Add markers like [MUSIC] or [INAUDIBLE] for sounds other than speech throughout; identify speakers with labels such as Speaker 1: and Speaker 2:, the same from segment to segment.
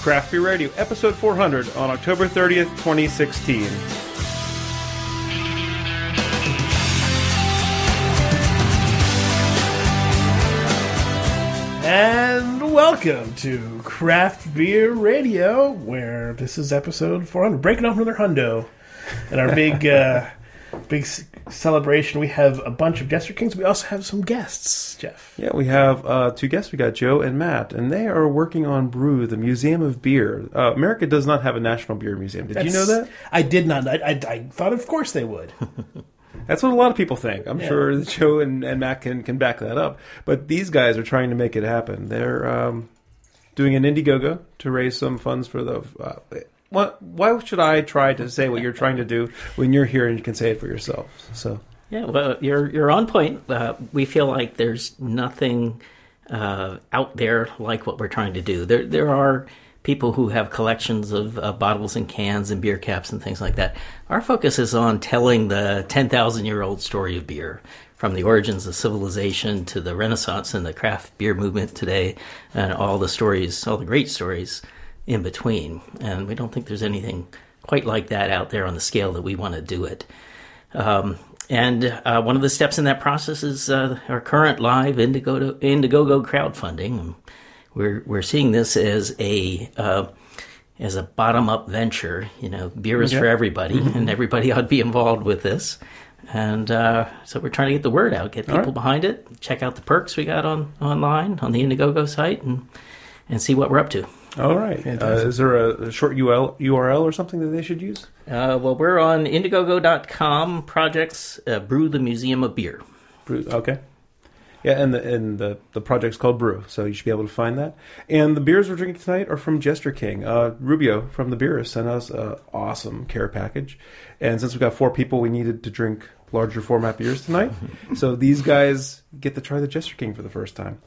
Speaker 1: Craft Beer Radio, episode 400 on October 30th, 2016.
Speaker 2: And welcome to Craft Beer Radio, where this is episode 400, breaking off another hundo. And our big, [LAUGHS] uh, big celebration, we have a bunch of Jester Kings. We also have some guests, Jeff.
Speaker 1: Yeah, we have uh, two guests. We got Joe and Matt, and they are working on Brew, the Museum of Beer. Uh, America does not have a national beer museum. Did you know that?
Speaker 2: I did not. I, I, I thought, of course, they would. [LAUGHS]
Speaker 1: That's what a lot of people think. I'm sure that [LAUGHS] Joe and, and Matt can, can back that up. But these guys are trying to make it happen. They're um, doing an Indiegogo to raise some funds for the. Uh, what, why should I try to say what you're trying to do when you're here and you can say it for yourself? So
Speaker 3: Yeah, well, you're you're on point. Uh, we feel like there's nothing uh, out there like what we're trying to do. There there are people who have collections of uh, bottles and cans and beer caps and things like that. Our focus is on telling the ten thousand year old story of beer. From the origins of civilization to the Renaissance and the craft beer movement today, and all the stories, all the great stories in between. And we don't think there's anything quite like that out there on the scale that we want to do it. Um, and uh, one of the steps in that process is uh, our current live Indigo Indiegogo crowdfunding. We're we're seeing this as a uh, as a bottom up venture. You know, beer is for everybody, and everybody ought to be involved with this. And uh, so we're trying to get the word out, get people
Speaker 1: right.
Speaker 3: behind it. Check out the perks we got on online on the Indiegogo site, and and see what we're up to.
Speaker 1: All right, uh, is there a, a short UL, URL or something that they should use?
Speaker 3: Uh, well, we're on Indiegogo.com projects uh, brew the Museum of Beer.
Speaker 1: Brew, okay. Yeah, and the and the the project's called Brew, so you should be able to find that. And the beers we're drinking tonight are from Jester King. Uh, Rubio from the Beerist sent us an awesome care package, and since we got four people, we needed to drink larger format beers tonight. [LAUGHS] so these guys get to try the Jester King for the first time.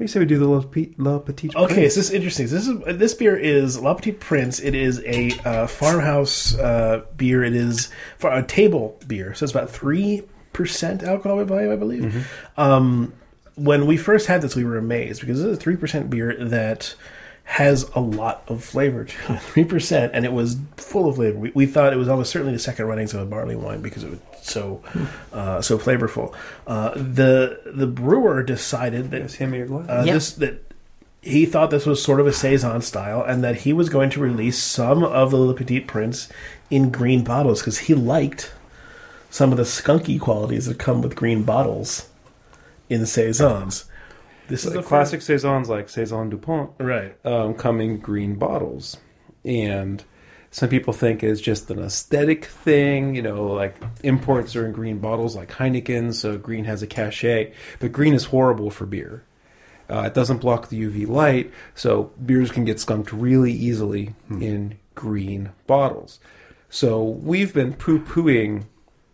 Speaker 1: Do you say we do the La, Pe- La Petite?
Speaker 2: Okay, so this is interesting. This is this beer is La Petite Prince. It is a uh, farmhouse uh, beer. It is for a table beer, so it's about three percent alcohol by volume, I believe. Um, when we first had this, we were amazed because this is a three percent beer that has a lot of flavor to it. [LAUGHS] Three percent, and it was full of flavor. We, we thought it was almost certainly the second runnings of a barley wine because it was so uh, so flavorful. Uh, the the brewer decided that
Speaker 1: Just hand me your glass.
Speaker 2: uh,
Speaker 3: Yeah.
Speaker 2: this that he thought this was sort of a saison style, and that he was going to release some of the Le Petit Prince in green bottles because he liked some of the skunky qualities that come with green bottles in saisons. This is
Speaker 1: the
Speaker 2: the
Speaker 1: classic saisons like saison Dupont.
Speaker 2: right?
Speaker 1: um, come in green bottles. And some people think it's just an aesthetic thing, you know, like imports are in green bottles like Heineken, so green has a cachet. But green is horrible for beer. Uh, it doesn't block the UV light, so beers can get skunked really easily in green bottles. So we've been poo pooing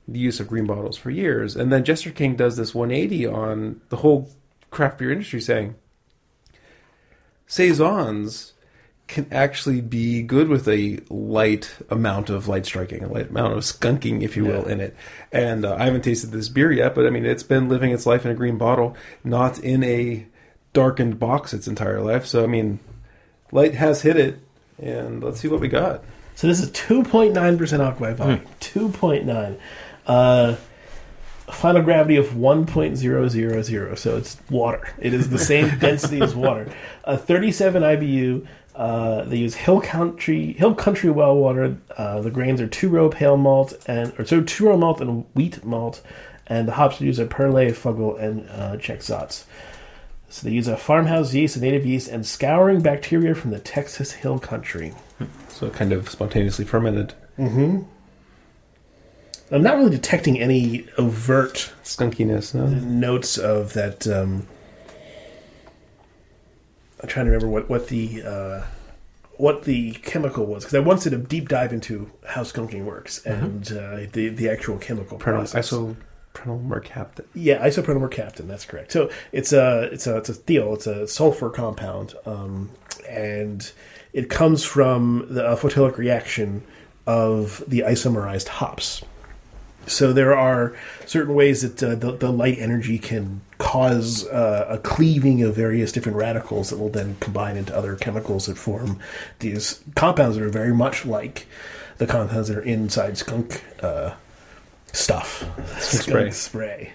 Speaker 1: the use of green bottles for years. And then Jester King does this 180 on the whole craft beer industry saying, saisons can actually be good with a light amount of light striking, a light amount of skunking, if you will,
Speaker 2: Yeah.
Speaker 1: in it. And uh, I haven't tasted this beer yet, but I mean, it's been living its life in a green bottle, not in a darkened box its entire life. So I mean, light has hit it, and let's see what we got.
Speaker 2: So this is two point nine percent alcohol by volume. Two point nine. Uh, final gravity of one point zero zero zero. So it's water. It is the same [LAUGHS] density as water. Uh, Thirty-seven IBU. Uh, they use Hill Country Hill Country well water. Uh, the grains are two row pale malt and or so two row malt and wheat malt, and the hops used are Perle, Fuggle, and uh, Czech Saaz. So they use a farmhouse yeast, a native yeast, and souring bacteria from the Texas Hill Country.
Speaker 1: So kind of spontaneously fermented
Speaker 2: I'm not really detecting any overt
Speaker 1: skunkiness. No,
Speaker 2: notes of that. Um, I'm trying to remember what what the uh, what the chemical was because I once did a deep dive into how skunking works and uh, the the actual chemical process.
Speaker 1: isoprenal mercaptan.
Speaker 2: Yeah, isopronomer mercaptan. That's correct. So it's a it's a it's a thiol. It's a sulfur compound, um, and it comes from the photolytic reaction of the isomerized hops. So there are certain ways that uh, the, the light energy can cause uh, a cleaving of various different radicals that will then combine into other chemicals that form these compounds that are very much like the compounds that are inside skunk uh, stuff.
Speaker 1: spray.
Speaker 2: spray.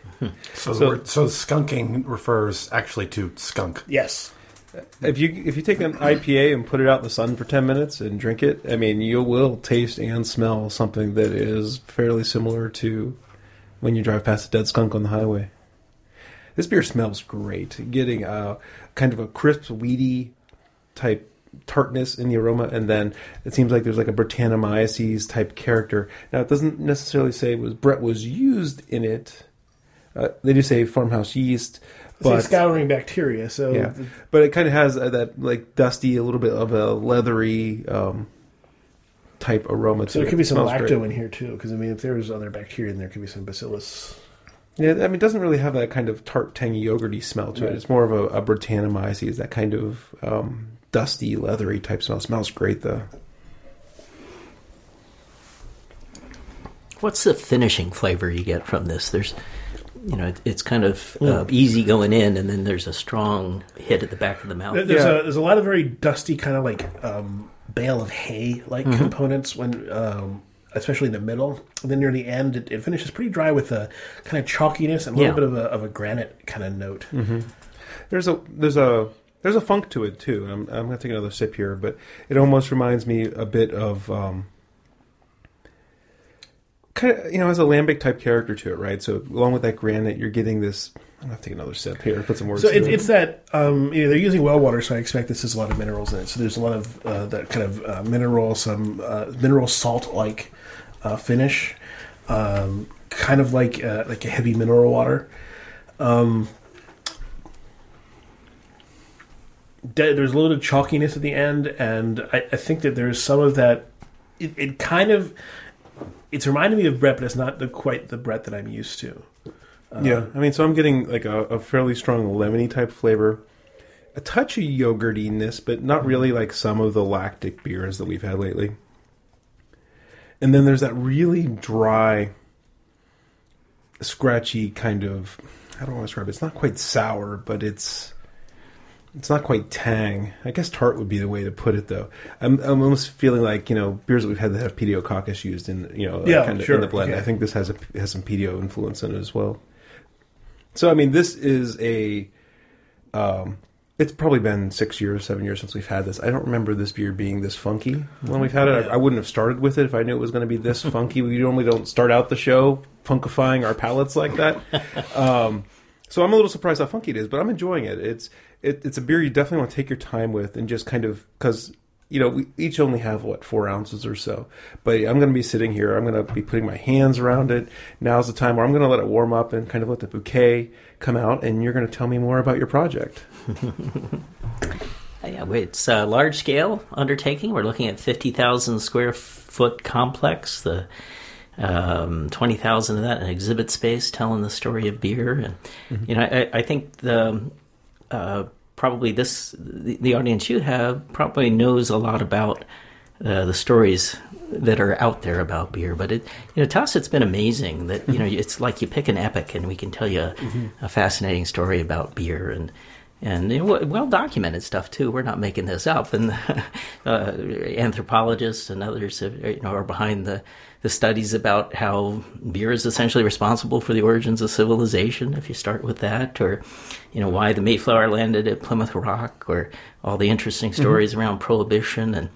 Speaker 4: So,
Speaker 1: So-
Speaker 4: so skunking refers actually to skunk.
Speaker 2: Yes.
Speaker 1: If you if you take an IPA and put it out in the sun for ten minutes and drink it, I mean, you will taste and smell something that is fairly similar to when you drive past a dead skunk on the highway. This beer smells great, getting a kind of a crisp, weedy type tartness in the aroma, and then it seems like there's like a Brettanomyces type character. Now, it doesn't necessarily say was Brett was used in it. Uh, they do say farmhouse yeast, but
Speaker 2: souring bacteria. So
Speaker 1: yeah, but it kind of has uh, that like dusty, a little bit of a leathery um, type aroma to
Speaker 2: so there could be some lacto
Speaker 1: great.
Speaker 2: in here too. Because I mean, if there's other bacteria in there, could be some bacillus.
Speaker 1: Yeah, I mean, it doesn't really have that kind of tart, tangy, yogurty smell to
Speaker 2: Right.
Speaker 1: it. It's more of a, a Brettanomyces, that kind of um, dusty, leathery type smell. smells great though.
Speaker 3: What's the finishing flavor you get from this? There's, you know, it, it's kind of uh, easy going in, and then there's a strong hit at the back of the mouth.
Speaker 2: There's
Speaker 1: Yeah.
Speaker 2: a there's a lot of very dusty kind of like um, bale of hay like
Speaker 1: Mm-hmm.
Speaker 2: components when um, especially in the middle. And then near the end, it, it finishes pretty dry with a kind of chalkiness and a little
Speaker 3: Yeah.
Speaker 2: bit of a, of a granite kind of note.
Speaker 1: There's a there's a there's a funk to it too. I'm I'm gonna take another sip here, but it almost reminds me a bit of um, kind of you know has a lambic type character to it, right? So along with that granite, you're getting this. I'm gonna have to take another sip here. Put some words.
Speaker 2: So
Speaker 1: it.
Speaker 2: it's that um, you know, they're using well water, so I expect this has a lot of minerals in it. So there's a lot of uh, that kind of uh, mineral, some uh, mineral salt like uh, finish, um, kind of like uh, like a heavy mineral water. Um, there's a little bit of chalkiness at the end, and I, I think that there's some of that. It, it kind of it's reminding me of Brett, but it's not the, quite the Brett that I'm used to.
Speaker 1: Uh, yeah, I mean, so I'm getting like a, a fairly strong lemony type flavor, a touch of yogurtiness, but not really like some of the lactic beers that we've had lately. And then there's that really dry, scratchy kind of. How do I describe it? It's not quite sour, but it's it's not quite tang. I guess tart would be the way to put it, though. I'm, I'm almost feeling like you know beers that we've had that have pediococcus used in you know
Speaker 2: Yeah,
Speaker 1: kind of
Speaker 2: sure,
Speaker 1: in the blend.
Speaker 2: okay.
Speaker 1: I think this has a has some pedio influence in it as well. So I mean, this is a. Um, it's probably been six years, seven years since we've had this. I don't remember this beer being this funky when we've had it. I, I wouldn't have started with it if I knew it was going to be this [LAUGHS] funky. We normally don't start out the show funkifying our palates like that. [LAUGHS] Um, so I'm a little surprised how funky it is, but I'm enjoying it. It's it, it's a beer you definitely want to take your time with and just kind of because you know we each only have what four ounces or so. But I'm going to be sitting here. I'm going to be putting my hands around it. Now's the time where I'm going to let it warm up and kind of let the bouquet come out, and you're going to tell me more about your project. [LAUGHS]
Speaker 3: Yeah, it's a large scale undertaking. We're looking at 50,000 square foot complex, the um, 20,000 of that in exhibit space telling the story of beer. And, you know, I, I think the, uh, probably this, the, the audience you have probably knows a lot about uh, the stories that are out there about beer. But it, you know, to us, it's been amazing that you know it's like you pick an epic, and we can tell you a, a fascinating story about beer and and you know, well documented stuff too. We're not making this up, and [LAUGHS] uh, anthropologists and others have, you know are behind the the studies about how beer is essentially responsible for the origins of civilization. If you start with that, or you know why the Mayflower landed at Plymouth Rock, or all the interesting stories around Prohibition and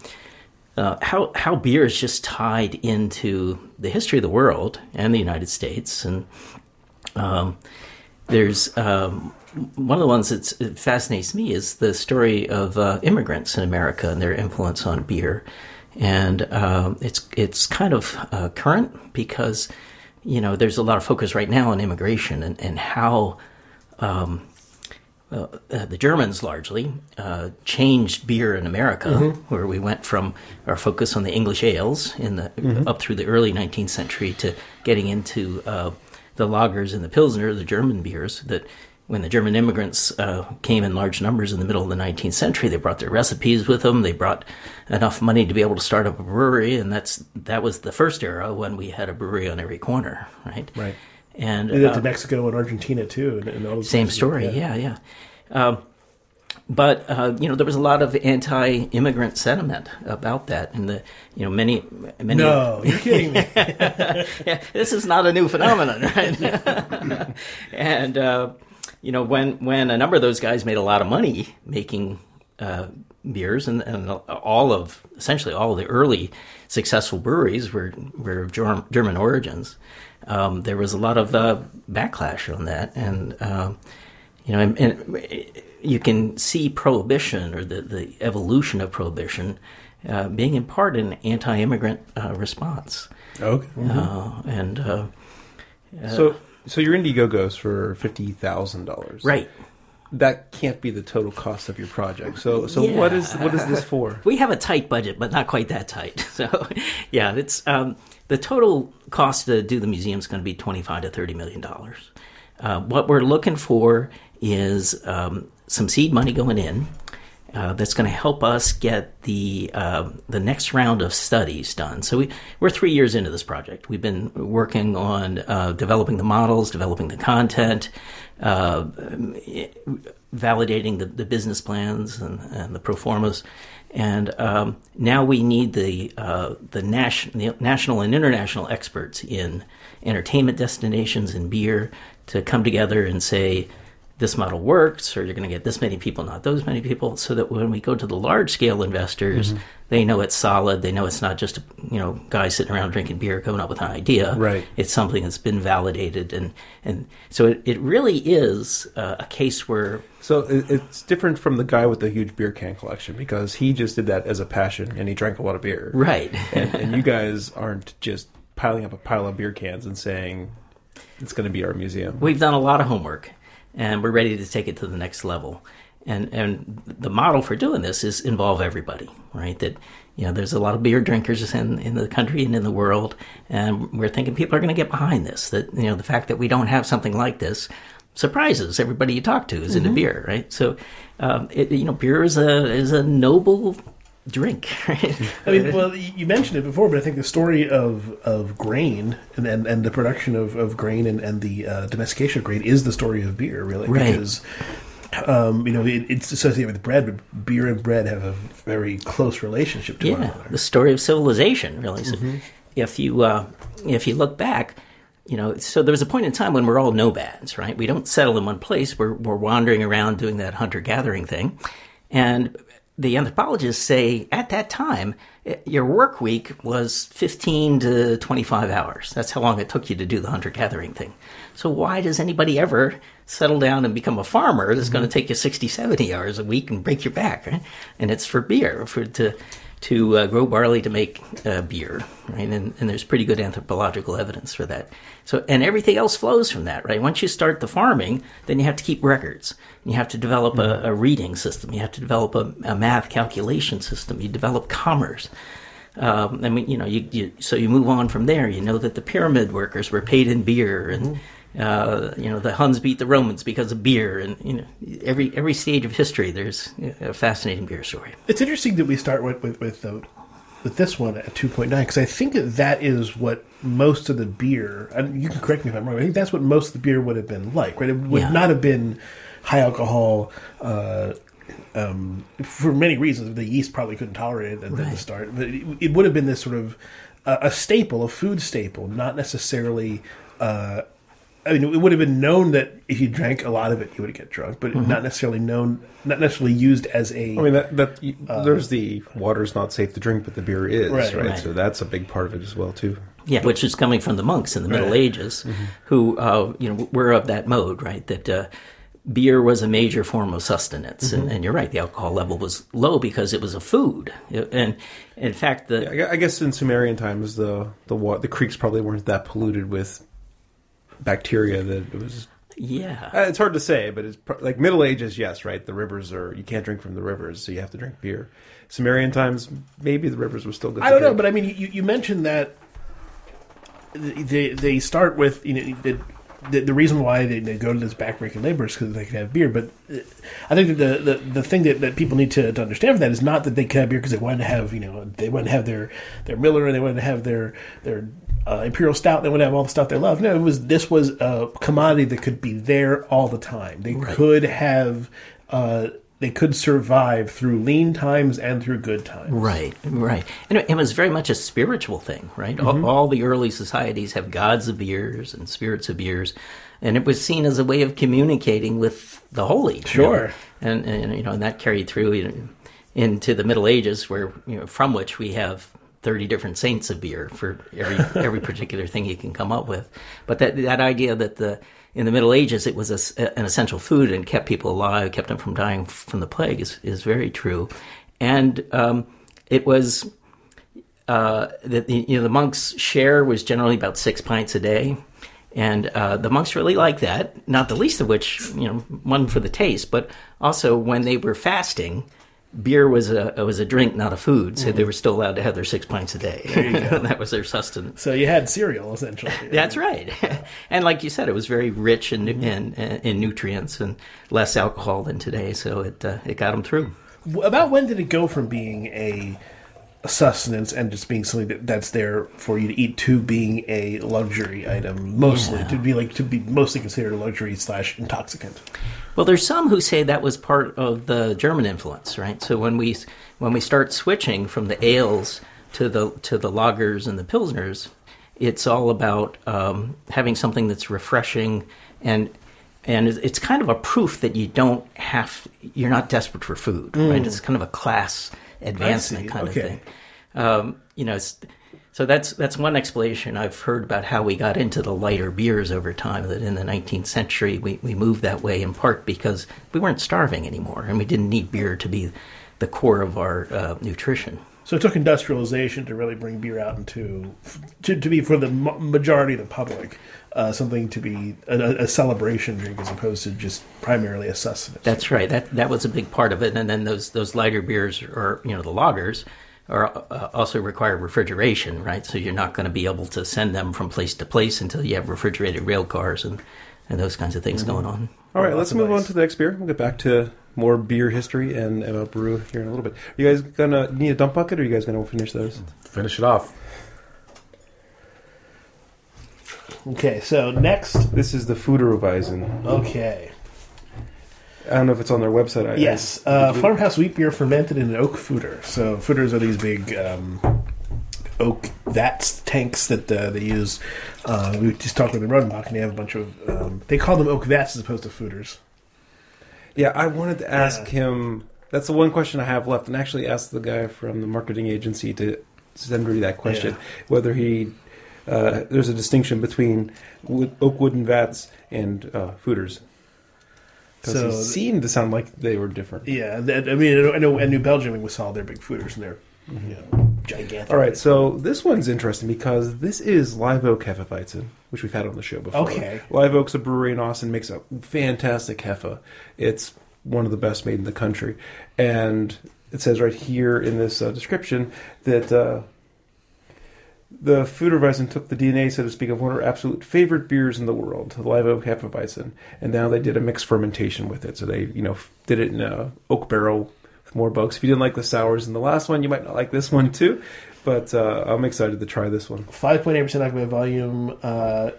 Speaker 3: uh, how how beer is just tied into the history of the world and the United States, and um, there's um, one of the ones that fascinates me is the story of uh, immigrants in America and their influence on beer, and um, it's it's kind of uh, current because you know there's a lot of focus right now on immigration and and how. Um, uh, the Germans largely uh, changed beer in America, where we went from our focus on the English ales in the up through the early 19th century to getting into uh, the lagers and the pilsner, the German beers that when the German immigrants uh, came in large numbers in the middle of the 19th century, they brought their recipes with them. They brought enough money to be able to start up a brewery, and that's that was the first era when we had a brewery on every corner, right?
Speaker 1: Right.
Speaker 3: And
Speaker 2: that
Speaker 3: uh,
Speaker 2: to Mexico and Argentina too, and, and all
Speaker 3: same
Speaker 2: places.
Speaker 3: story, yeah, yeah. Um, but uh, you know, there was a lot of anti-immigrant sentiment about that, and the you know many many.
Speaker 2: No, you're kidding me. [LAUGHS]
Speaker 3: yeah, this is not a new phenomenon, right? [LAUGHS] and uh, you know, when when a number of those guys made a lot of money making uh, beers, and, and all of essentially all of the early successful breweries were were of Germ- German origins. Um, there was a lot of uh, backlash on that, and uh, you know, and, and you can see prohibition or the, the evolution of prohibition uh, being in part an anti-immigrant uh, response.
Speaker 1: Okay.
Speaker 3: Uh, and uh,
Speaker 1: so so your Indiegogo goes for fifty thousand dollars.
Speaker 3: right,
Speaker 1: That can't be the total cost of your project. So so what is what is this for? [LAUGHS]
Speaker 3: we have a tight budget, but not quite that tight. [LAUGHS] So, yeah, it's um, the total cost to do the museum is going to be twenty-five to thirty million dollars. Uh, what we're looking for is um, some seed money going in. Uh, that's going to help us get the uh, the next round of studies done. So we we're three years into this project. We've been working on uh, developing the models, developing the content, uh, validating the, the business plans and, and the pro formas, and um, now we need the uh, the, nation, the national and international experts in entertainment destinations and beer to come together and say this model works, or you're going to get this many people, not those many people, so that when we go to the large scale investors,
Speaker 1: Mm-hmm.
Speaker 3: they know it's solid. They know it's not just you know guys sitting around drinking beer coming up with an idea.
Speaker 1: Right.
Speaker 3: It's something that's been validated, and and so it, it really is uh, a case where
Speaker 1: So it's different from the guy with the huge beer can collection because he just did that as a passion and he drank a lot of beer.
Speaker 3: right. [LAUGHS]
Speaker 1: And, and you guys aren't just piling up a pile of beer cans and saying it's going to be our museum.
Speaker 3: We've done a lot of homework, and we're ready to take it to the next level. And and the model for doing this is involve everybody, right? That you know, there's a lot of beer drinkers in in the country and in the world, and we're thinking people are going to get behind this. That you know, the fact that we don't have something like this surprises everybody you talk to is into beer, right? So, um, it, you know, beer is a is a noble drink, [LAUGHS] right?
Speaker 2: I mean, well, you mentioned it before, but I think the story of, of grain and, and, and the production of, of grain and, and the uh, domestication of grain is the story of beer, really.
Speaker 3: Right.
Speaker 2: Because, um, you know, it, it's associated with bread, but beer and bread have a very close relationship to one another.
Speaker 3: the story of civilization, really. So if you uh, if you look back, you know, so there was a point in time when we're all nomads, right? We don't settle in one place. We're we're wandering around doing that hunter gathering thing, and the anthropologists say at that time eh, your work week was 15 to 25 hours. That's how long it took you to do the hunter gathering thing. So why does anybody ever settle down and become a farmer that's going to take you 60 70 hours a week and break your back right? and it's for beer for to to uh, grow barley to make uh, beer, right? And, and there's pretty good anthropological evidence for that. So, and everything else flows from that, right? Once you start the farming, then you have to keep records. You have to develop a, a reading system. You have to develop a, a math calculation system. You develop commerce. Um, I mean, you know, you, you so you move on from there. You know that the pyramid workers were paid in beer, and uh, you know the Huns beat the Romans because of beer, and you know every every stage of history there's a fascinating beer story.
Speaker 2: It's interesting that we start with with with, uh, with this one at two point nine because I think that is what most of the beer. And you can correct me if I'm wrong. I think that's what most of the beer would have been like, right? It would
Speaker 3: Yeah.
Speaker 2: not have been high alcohol. Uh, um, for many reasons, the yeast probably couldn't tolerate it at, at the start. But it, it would have been this sort of uh, a staple, a food staple, not necessarily. Uh, I mean, it would have been known that if you drank a lot of it, you would get drunk, but not necessarily known, not necessarily used as a.
Speaker 1: I mean that that you, there's the water's not safe to drink, but the beer is
Speaker 2: Right,
Speaker 1: right.
Speaker 3: right.
Speaker 1: So that's a big part of it as well too.
Speaker 3: Yeah, which is coming from the monks in the Middle
Speaker 2: Right.
Speaker 3: Ages, who uh, you know were of that mode, right? That uh, beer was a major form of sustenance, and, and you're right, the alcohol level was low because it was a food, and in fact, the
Speaker 1: I I guess in Sumerian times the the wa- the creeks probably weren't that polluted with bacteria that it was.
Speaker 3: yeah,
Speaker 1: Uh, it's hard to say, but it's pro- like Middle Ages. Yes, right. The rivers are you can't drink from the rivers, so you have to drink beer. Sumerian times, maybe the rivers were still good.
Speaker 2: I don't know, but I mean, you, you mentioned that they they start with you know the, the, the reason why they, they go to this backbreaking labor is because they can have beer. But uh, I think that the, the, the thing that, that people need to, to understand from that is not that they can have beer because they wanted to have you know they wanted to have their their Miller and they wanted to have their their uh, imperial stout. They to have all the stuff they love. No, it was this was a commodity that could be there all the time. They could have. Uh, they could survive through lean times and through good times.
Speaker 3: Right, right. And it, was very much a spiritual thing, right? All, all the early societies have gods of beers and spirits of beers, and it was seen as a way of communicating with the holy. you know.
Speaker 2: Sure.
Speaker 3: And, and you know, and that carried through into the Middle Ages, where you know, from which we have thirty different saints of beer for every every particular thing you can come up with. But that that idea that the in the Middle Ages it was a an essential food and kept people alive, kept them from dying from the plague is is very true, and um, it was uh, that the, you know the monks' share was generally about six pints a day, and uh, the monks really liked that. Not the least of which, you know, one for the taste, but also when they were fasting, beer was a was a drink, not a food, so they were still allowed to have their six pints a day. [LAUGHS] that was their sustenance.
Speaker 2: So you had cereal essentially. [LAUGHS]
Speaker 3: That's right, [LAUGHS] and like you said, it was very rich in in, in nutrients and less alcohol than today, so it uh, it got them through.
Speaker 2: About when did it go from being a sustenance and just being something that, that's there for you to eat to being a luxury item, mostly to be like to be mostly considered a luxury slash intoxicant?
Speaker 3: Well, there's some who say that was part of the German influence, right? So when we when we start switching from the ales to the to the lagers and the pilsners, it's all about um, having something that's refreshing and and it's kind of a proof that you don't have you're not desperate for food, right? It's kind of a class advancement kind
Speaker 2: Okay.
Speaker 3: of thing. Um, you know, it's, so that's that's one explanation I've heard about how we got into the lighter beers over time. That in the 19th century we, we moved that way in part because we weren't starving anymore and we didn't need beer to be the core of our uh, nutrition.
Speaker 2: So it took industrialization to really bring beer out into to, to be for the majority of the public uh, something to be a, a celebration drink as opposed to just primarily a sustenance.
Speaker 3: That's right. That that was a big part of it. And then those those lighter beers, or you know, the lagers, are uh, also require refrigeration, right? So you're not going to be able to send them from place to place until you have refrigerated rail cars and and those kinds of things going on.
Speaker 1: All right, let's
Speaker 2: of
Speaker 1: move on to the next beer. We'll get back to more beer history and about brew here in a little bit. Are you guys gonna need a dump bucket, or are you guys gonna finish those?
Speaker 4: Finish it off.
Speaker 2: Okay, so next,
Speaker 1: This is the Foudreweizen.
Speaker 2: okay,
Speaker 1: I don't know if it's on their website. I,
Speaker 2: yes, uh, farmhouse wheat beer fermented in an oak foeder. So foeders are these big um, oak vats tanks that uh, they use. Uh, we just talked with the Rodenbach, and they have a bunch of. Um, they call them oak vats as opposed to foeders.
Speaker 1: Yeah, I wanted to ask
Speaker 2: Yeah.
Speaker 1: him. That's the one question I have left, and actually asked the guy from the marketing agency to send me that question
Speaker 2: Yeah.
Speaker 1: whether he uh, there's a distinction between wood, oak wooden vats and uh, foeders. Because
Speaker 2: So-
Speaker 1: it seemed to sound like they were different.
Speaker 2: Yeah, that, I mean, I know, I New Belgium we saw their big foeders and they're you know, gigantic.
Speaker 1: All right, so this one's interesting because this is Live Oak Hefeweizen, which we've had on the show before.
Speaker 2: Okay.
Speaker 1: Live Oak's a brewery in Austin, makes a fantastic Hefe. It's one of the best made in the country. And it says right here in this uh, description that uh, the Foudreweizen took the DNA, so to speak, of one of our absolute favorite beers in the world, the Live Oak Hefeweizen. And now they did a mixed fermentation with it. So they, you know, did it in a oak barrel with more bugs. If you didn't like the sours in the last one, you might not like this one too. But uh, I'm excited to try this one.
Speaker 2: 5.8% alcohol by volume. Uh,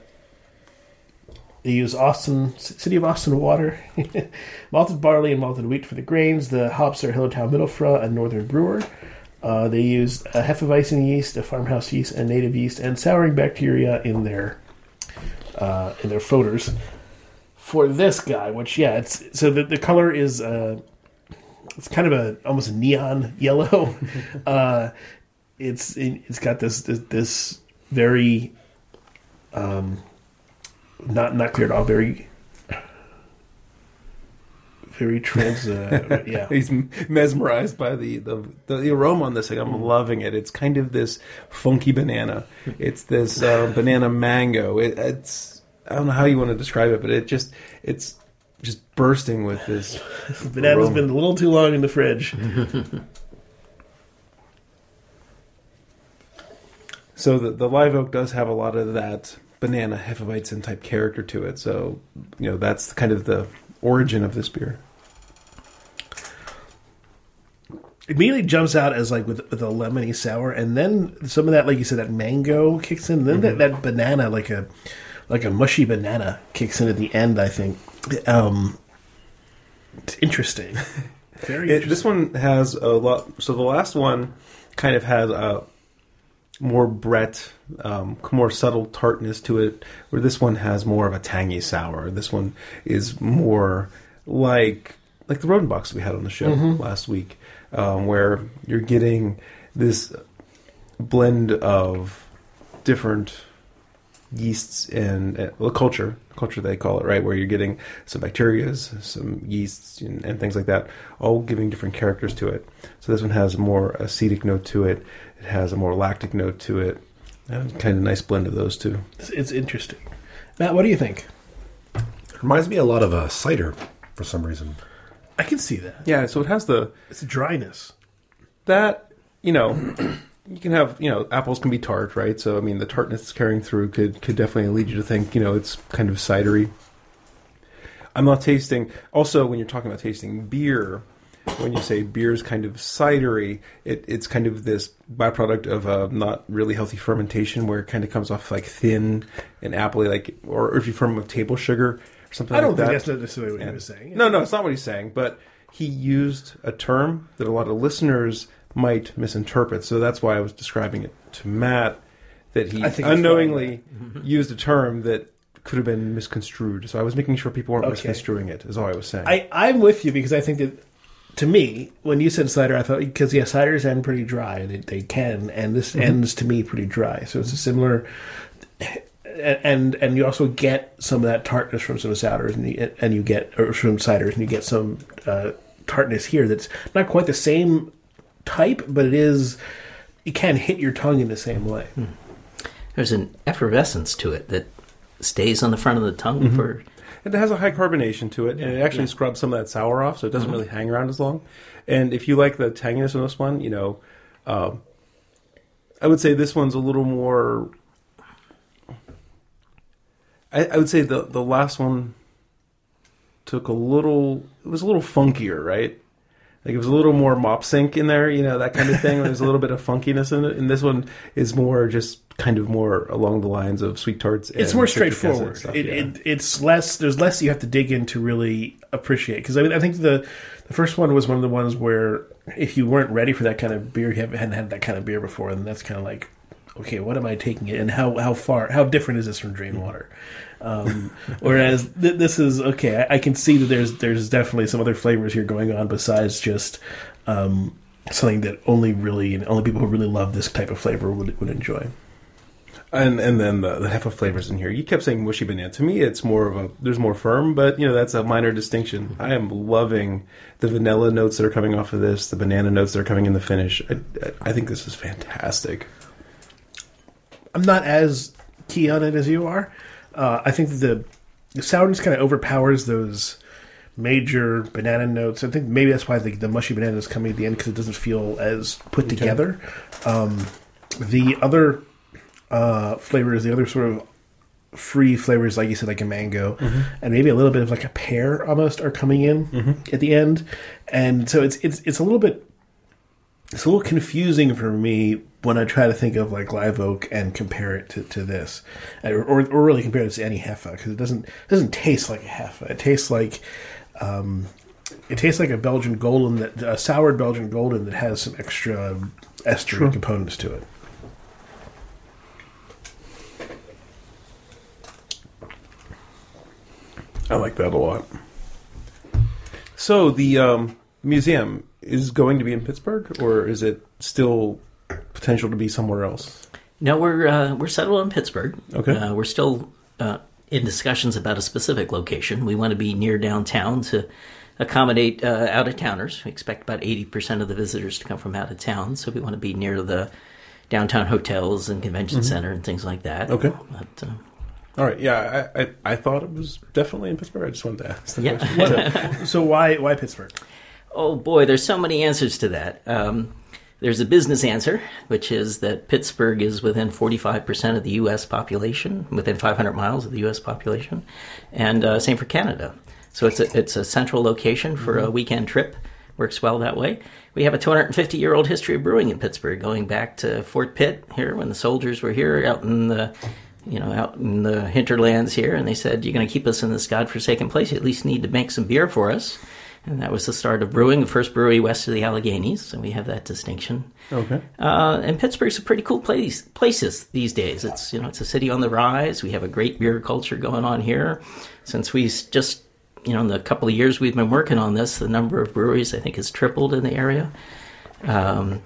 Speaker 2: they use Austin, City of Austin water, [LAUGHS] malted barley and malted wheat for the grains. The hops are Hallertau Mittelfrüh, a northern brewer. Uh, they use a Hefeweizen yeast, a farmhouse yeast, and native yeast, and souring bacteria in their uh, in their foeders. For this guy, which yeah, it's so the, the color is uh, it's kind of a almost a neon [LAUGHS] yellow. [LAUGHS] uh, it's it's got this this, this very um not not cleared off very very trans uh, yeah [LAUGHS]
Speaker 1: He's mesmerized by the, the, the aroma on this thing. I'm loving it. It's kind of this funky banana. It's this uh, banana mango. It, it's I don't know how you want to describe it, but it just it's just bursting with this. [LAUGHS]
Speaker 2: banana's
Speaker 1: aroma.
Speaker 2: been a little too long in the fridge [LAUGHS]
Speaker 1: So the, the live oak does have a lot of that banana hefeweizen type character to it. So you know that's kind of the origin of this beer.
Speaker 2: Immediately jumps out as like with with a lemony sour, and then some of that, like you said, that mango kicks in. and Then that, that banana, like a like a mushy banana, kicks in at the end. I think. Um, it's interesting. [LAUGHS] Very
Speaker 1: It, this one has a lot. So the last one kind of had a more Brett, um, more subtle tartness to it, where this one has more of a tangy sour. This one is more like like the Rodenbachs we had on the show last week, um, where you're getting this blend of different yeasts and uh, well, culture, culture they call it, right? Where you're getting some bacterias, some yeasts, and, and things like that, all giving different characters to it. So this one has more acetic note to it. It has a more lactic note to it. And kind of nice blend of those two.
Speaker 2: It's, it's interesting. Matt, what do you think?
Speaker 4: It reminds me a lot of a cider for some reason.
Speaker 2: I can see that.
Speaker 1: Yeah, so it has the
Speaker 2: It's a dryness.
Speaker 1: that you know [CLEARS THROAT] you can have you know apples can be tart right so i mean the tartness it's carrying through could could definitely lead you to think you know it's kind of cidery i'm not tasting also when you're talking about tasting beer when you say beer is kind of cidery it, it's kind of this byproduct of a not really healthy fermentation where it kind of comes off like thin and appley like or if you ferment with table sugar something
Speaker 2: I don't
Speaker 1: like
Speaker 2: think
Speaker 1: that
Speaker 2: that's necessarily what he was saying.
Speaker 1: No, no, it's not what he's saying. But he used a term that a lot of listeners might misinterpret. So that's why I was describing it to Matt that he unknowingly mm-hmm. used a term that could have been misconstrued. So I was making sure people weren't
Speaker 2: Okay.
Speaker 1: misconstruing it. Is all I was saying.
Speaker 2: I, I'm with you because I think that to me, when you said cider, I thought because yeah, ciders end pretty dry. They, they can, and this mm-hmm. ends to me pretty dry. So it's a similar, and and you also get some of that tartness from some sours, and you, and you get or from ciders, and you get some uh, tartness here that's not quite the same type, but it is. It can hit your tongue in the same way.
Speaker 3: There's an effervescence to it that stays on the front of the tongue for.
Speaker 1: And it has a high carbonation to it, and it actually scrubs some of that sour off, so it doesn't really hang around as long. And if you like the tanginess of this one, you know, um, I would say this one's a little more. I, I would say the the last one took a little. It was a little funkier, right? Like it was a little more mop sync in there, you know, that kind of thing. There's a little bit of funkiness in it, and this one is more just kind of more along the lines of sweet tarts.
Speaker 2: it's more straightforward.
Speaker 1: stuff,
Speaker 2: it,
Speaker 1: yeah.
Speaker 2: it, it's less. There's less you have to dig in to really appreciate. Because I, mean, I think the the first one was one of the ones where if you weren't ready for that kind of beer, you haven't hadn't had that kind of beer before, and that's kind of like, okay, what am I taking it, and how how far how different is this from Drain Water? Um, whereas th- this is okay. I, I can see that there's there's definitely some other flavors here going on besides just. Um, Something that only really, and only people who really love this type of flavor would would enjoy.
Speaker 1: And and then the, the Hefe flavors in here. You kept saying mushy banana. To me, it's more of a there's more firm, but you know that's a minor distinction. I am loving the vanilla notes that are coming off of this, the banana notes that are coming in the finish. I, I, I think this is fantastic.
Speaker 2: I'm not as key on it as you are. Uh, I think the the sourness kind of overpowers those major banana notes. I think maybe that's why the, the mushy banana is coming at the end because it doesn't feel as put together. Um, the other uh, flavors, the other sort of free flavors, like you said, like a mango, and maybe a little bit of like a pear almost are coming in at the end, and so it's it's it's a little bit it's a little confusing for me when I try to think of like live oak and compare it to, to this, or, or or really compare it to any hefe because it doesn't it doesn't taste like a hefe. It tastes like um, it tastes like a Belgian golden that a soured Belgian golden that has some extra ester components to it.
Speaker 1: I like that a lot. So the um, museum is going to be in Pittsburgh, or is it still potential to be somewhere else?
Speaker 3: No, we're uh, we're settled in Pittsburgh.
Speaker 1: Okay.
Speaker 3: Uh, we're still uh, in discussions about a specific location. We want to be near downtown to accommodate uh, out of towners. We expect about eighty percent of the visitors to come from out of town, so we want to be near the downtown hotels and convention center and things like that.
Speaker 1: Okay.
Speaker 3: But, uh,
Speaker 1: All right, yeah, I, I, I thought it was definitely in Pittsburgh. I just wanted to ask. The
Speaker 3: yeah.
Speaker 1: question. [LAUGHS]
Speaker 2: So why why Pittsburgh?
Speaker 3: Oh boy, there's so many answers to that. Um, there's a business answer, which is that Pittsburgh is within 45% of the U.S. population, within 500 miles of the U.S. population, and uh, same for Canada. So it's a, it's a central location for a weekend trip. Works well that way. We have a 250 year old history of brewing in Pittsburgh, going back to Fort Pitt here when the soldiers were here out in the you know, out in the hinterlands here, and they said, "You're going to keep us in this godforsaken place. You at least need to make some beer for us." And that was the start of brewing, the first brewery west of the Alleghenies. So we have that distinction.
Speaker 1: Okay.
Speaker 3: Uh, and Pittsburgh's a pretty cool place places these days. It's you know it's a city on the rise. We have a great beer culture going on here. Since we just you know in the couple of years we've been working on this, the number of breweries I think has tripled in the area. Um,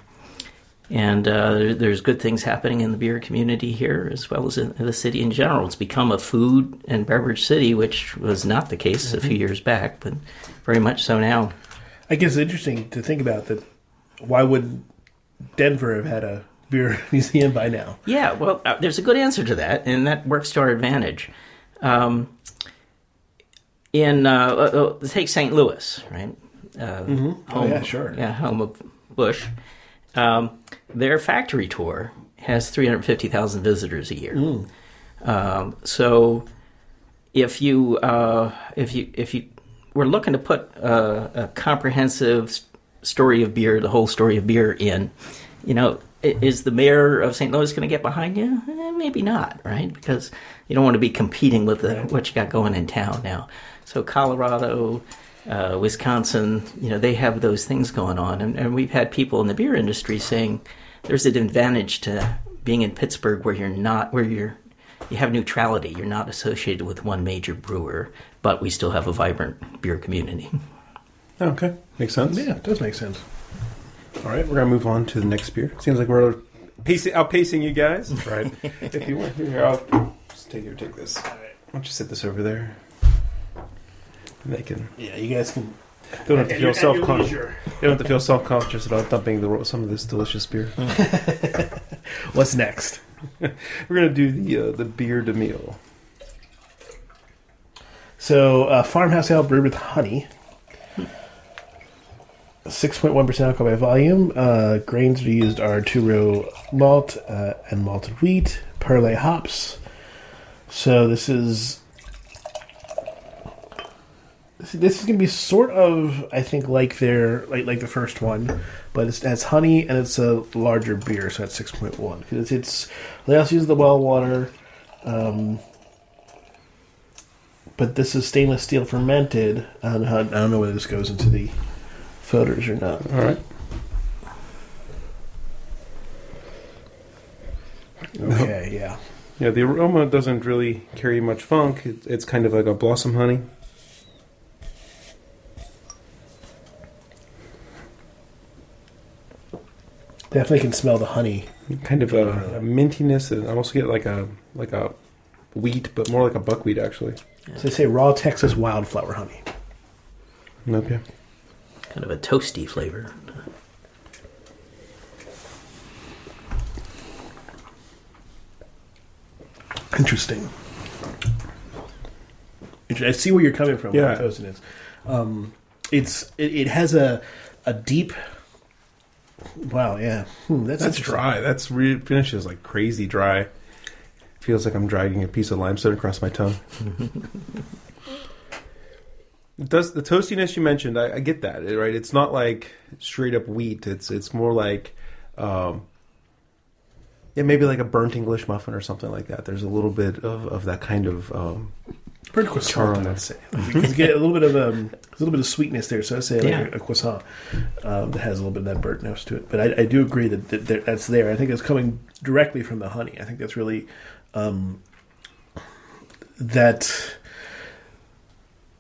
Speaker 3: and uh, there's good things happening in the beer community here as well as in the city in general. It's become a food and beverage city, which was not the case a few years back, but very much so now.
Speaker 2: I guess it's interesting to think about that. Why would Denver have had a beer [LAUGHS] museum by now?
Speaker 3: Yeah, well, uh, there's a good answer to that, and that works to our advantage. Um, in uh, uh, uh, take St. Louis, right? Uh,
Speaker 2: Oh, yeah, sure.
Speaker 3: Yeah, home of Busch. Um, their factory tour has 350,000 visitors a year. Um, so if you uh, if you if you we're looking to put a, a comprehensive story of beer, the whole story of beer in, you know, is the mayor of St. Louis going to get behind you? Eh, maybe not, right? Because you don't want to be competing with the, what you got going in town now. So Colorado, uh, Wisconsin, you know, they have those things going on, and, and we've had people in the beer industry saying there's an advantage to being in Pittsburgh where you're not where you're you have neutrality. You're not associated with one major brewer, but we still have a vibrant beer community.
Speaker 1: Okay. Makes sense.
Speaker 2: Yeah, it does make sense.
Speaker 1: All right, we're gonna move on to the next beer. Seems like we're pacing, outpacing you guys. [LAUGHS] Right. if you want to, here, I'll just take your take this. Why don't you sit this over there? They can.
Speaker 2: Yeah, you guys can.
Speaker 1: They don't have to feel self
Speaker 2: your
Speaker 1: conscious.
Speaker 2: leisure.
Speaker 1: They don't have to feel self conscious about dumping the, some of this delicious beer. [LAUGHS]
Speaker 2: What's next? [LAUGHS]
Speaker 1: we're gonna do the uh, the Biere du Miel.
Speaker 2: So, uh, farmhouse ale brewed with honey. 6.1% alcohol by volume. Uh, grains that are used are two row malt uh, and malted wheat, Perle hops. So, this is. This this is going to be sort of, I think, like their like like the first one, but it's, it has honey and it's a larger beer, so that's six point one. Because it's, they also use the well water, um, but this is stainless steel fermented. I don't know, how, I don't know whether this goes into the filters or not.
Speaker 1: All right.
Speaker 2: Okay, yeah.
Speaker 1: Yeah, the aroma doesn't really carry much funk. It, it's kind of like a blossom honey.
Speaker 2: Definitely can smell the honey.
Speaker 1: Kind of a, a mintiness, and I also get like a like a wheat, but more like a buckwheat actually.
Speaker 2: So they say raw Texas wildflower honey.
Speaker 1: Okay.
Speaker 3: Kind of a toasty flavor.
Speaker 2: Interesting. Inter- I see where you're coming from.
Speaker 1: Yeah.
Speaker 2: Yeah, toasting is. Um, it's it, it has a a deep. Wow, yeah, hmm, that's
Speaker 1: That's dry. That's re- finishes like crazy dry. Feels like I'm dragging a piece of limestone across my tongue. [LAUGHS] Does the toastiness you mentioned? I, I get that, right? It's not like straight up wheat. It's it's more like, um, yeah, maybe like a burnt English muffin or something like that. There's a little bit of, of that kind of um,
Speaker 2: Pretty
Speaker 1: Char
Speaker 2: croissant,
Speaker 1: on
Speaker 2: I'd
Speaker 1: it.
Speaker 2: say. Because [LAUGHS] you get a little bit of um, a little bit of sweetness there. So I say like
Speaker 3: Yeah.
Speaker 2: a, a croissant um, that has a little bit of that burnt nose to it. But I, I do agree that, that, that that's there. I think it's coming directly from the honey. I think that's really um, that.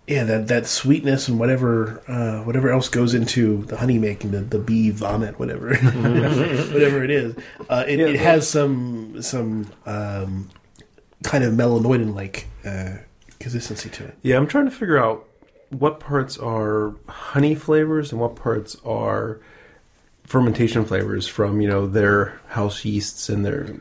Speaker 2: Yeah, that, that sweetness and whatever uh, whatever else goes into the honey making the, the bee vomit whatever [LAUGHS] whatever it is uh, it,
Speaker 1: Yeah,
Speaker 2: it has some some um, kind of melanoidin like uh, consistency to it.
Speaker 1: Yeah, I'm trying to figure out what parts are honey flavors and what parts are fermentation flavors from you know their house yeasts and their.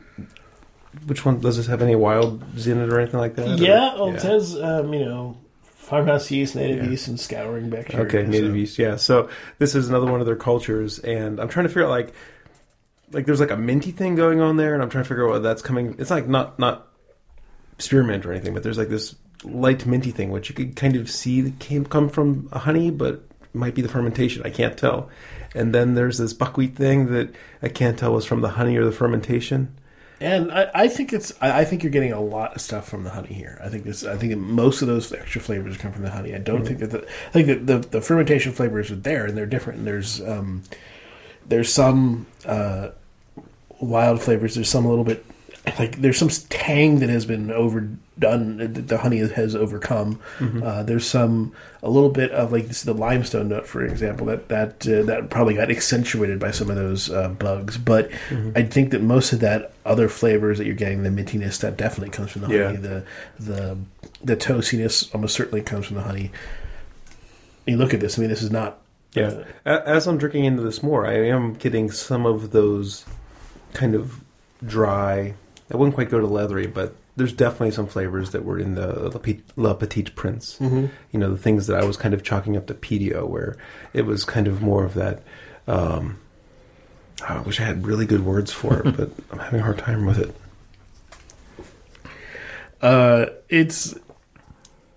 Speaker 1: Which one does this have any wilds in it or anything like that? or-
Speaker 2: Yeah, it says um, you know farmhouse yeast, native
Speaker 1: Yeah.
Speaker 2: yeast, and souring bacteria.
Speaker 1: Okay, native
Speaker 2: so-
Speaker 1: yeast. Yeah. So this is another one of their cultures, and I'm trying to figure out like like there's like a minty thing going on there, and I'm trying to figure out what that's coming. It's like not not spearmint or anything, but there's like this light minty thing, which you could kind of see that came come from a honey, but might be the fermentation. I can't tell. And then there's this buckwheat thing that I can't tell was from the honey or the fermentation.
Speaker 2: And I, I think it's I, I think you're getting a lot of stuff from the honey here. I think this I think most of those extra flavors come from the honey. I don't think that the, I think that the, the fermentation flavors are there and they're different. And there's um, there's some uh, wild flavors. There's some a little bit like there's some tang that has been overdone. That the honey has overcome. Uh, there's some a little bit of like this, the limestone note, for example, that that uh, that probably got accentuated by some of those uh, bugs. But I think that most of that other flavors that you're getting, the mintiness, that definitely comes from the
Speaker 1: Yeah.
Speaker 2: honey. The the the toastiness almost certainly comes from the honey. You look at this. I mean, this is not.
Speaker 1: Yeah. A- As I'm drinking into this more, I am getting some of those kind of dry. I wouldn't quite go to leathery, but there's definitely some flavors that were in the La, Pe- La Petite Prince. Mm-hmm. You know, the things that I was kind of chalking up to pedio, where it was kind of more of that. Um, I wish I had really good words for it, [LAUGHS] but I'm having a hard time with it.
Speaker 2: Uh, it's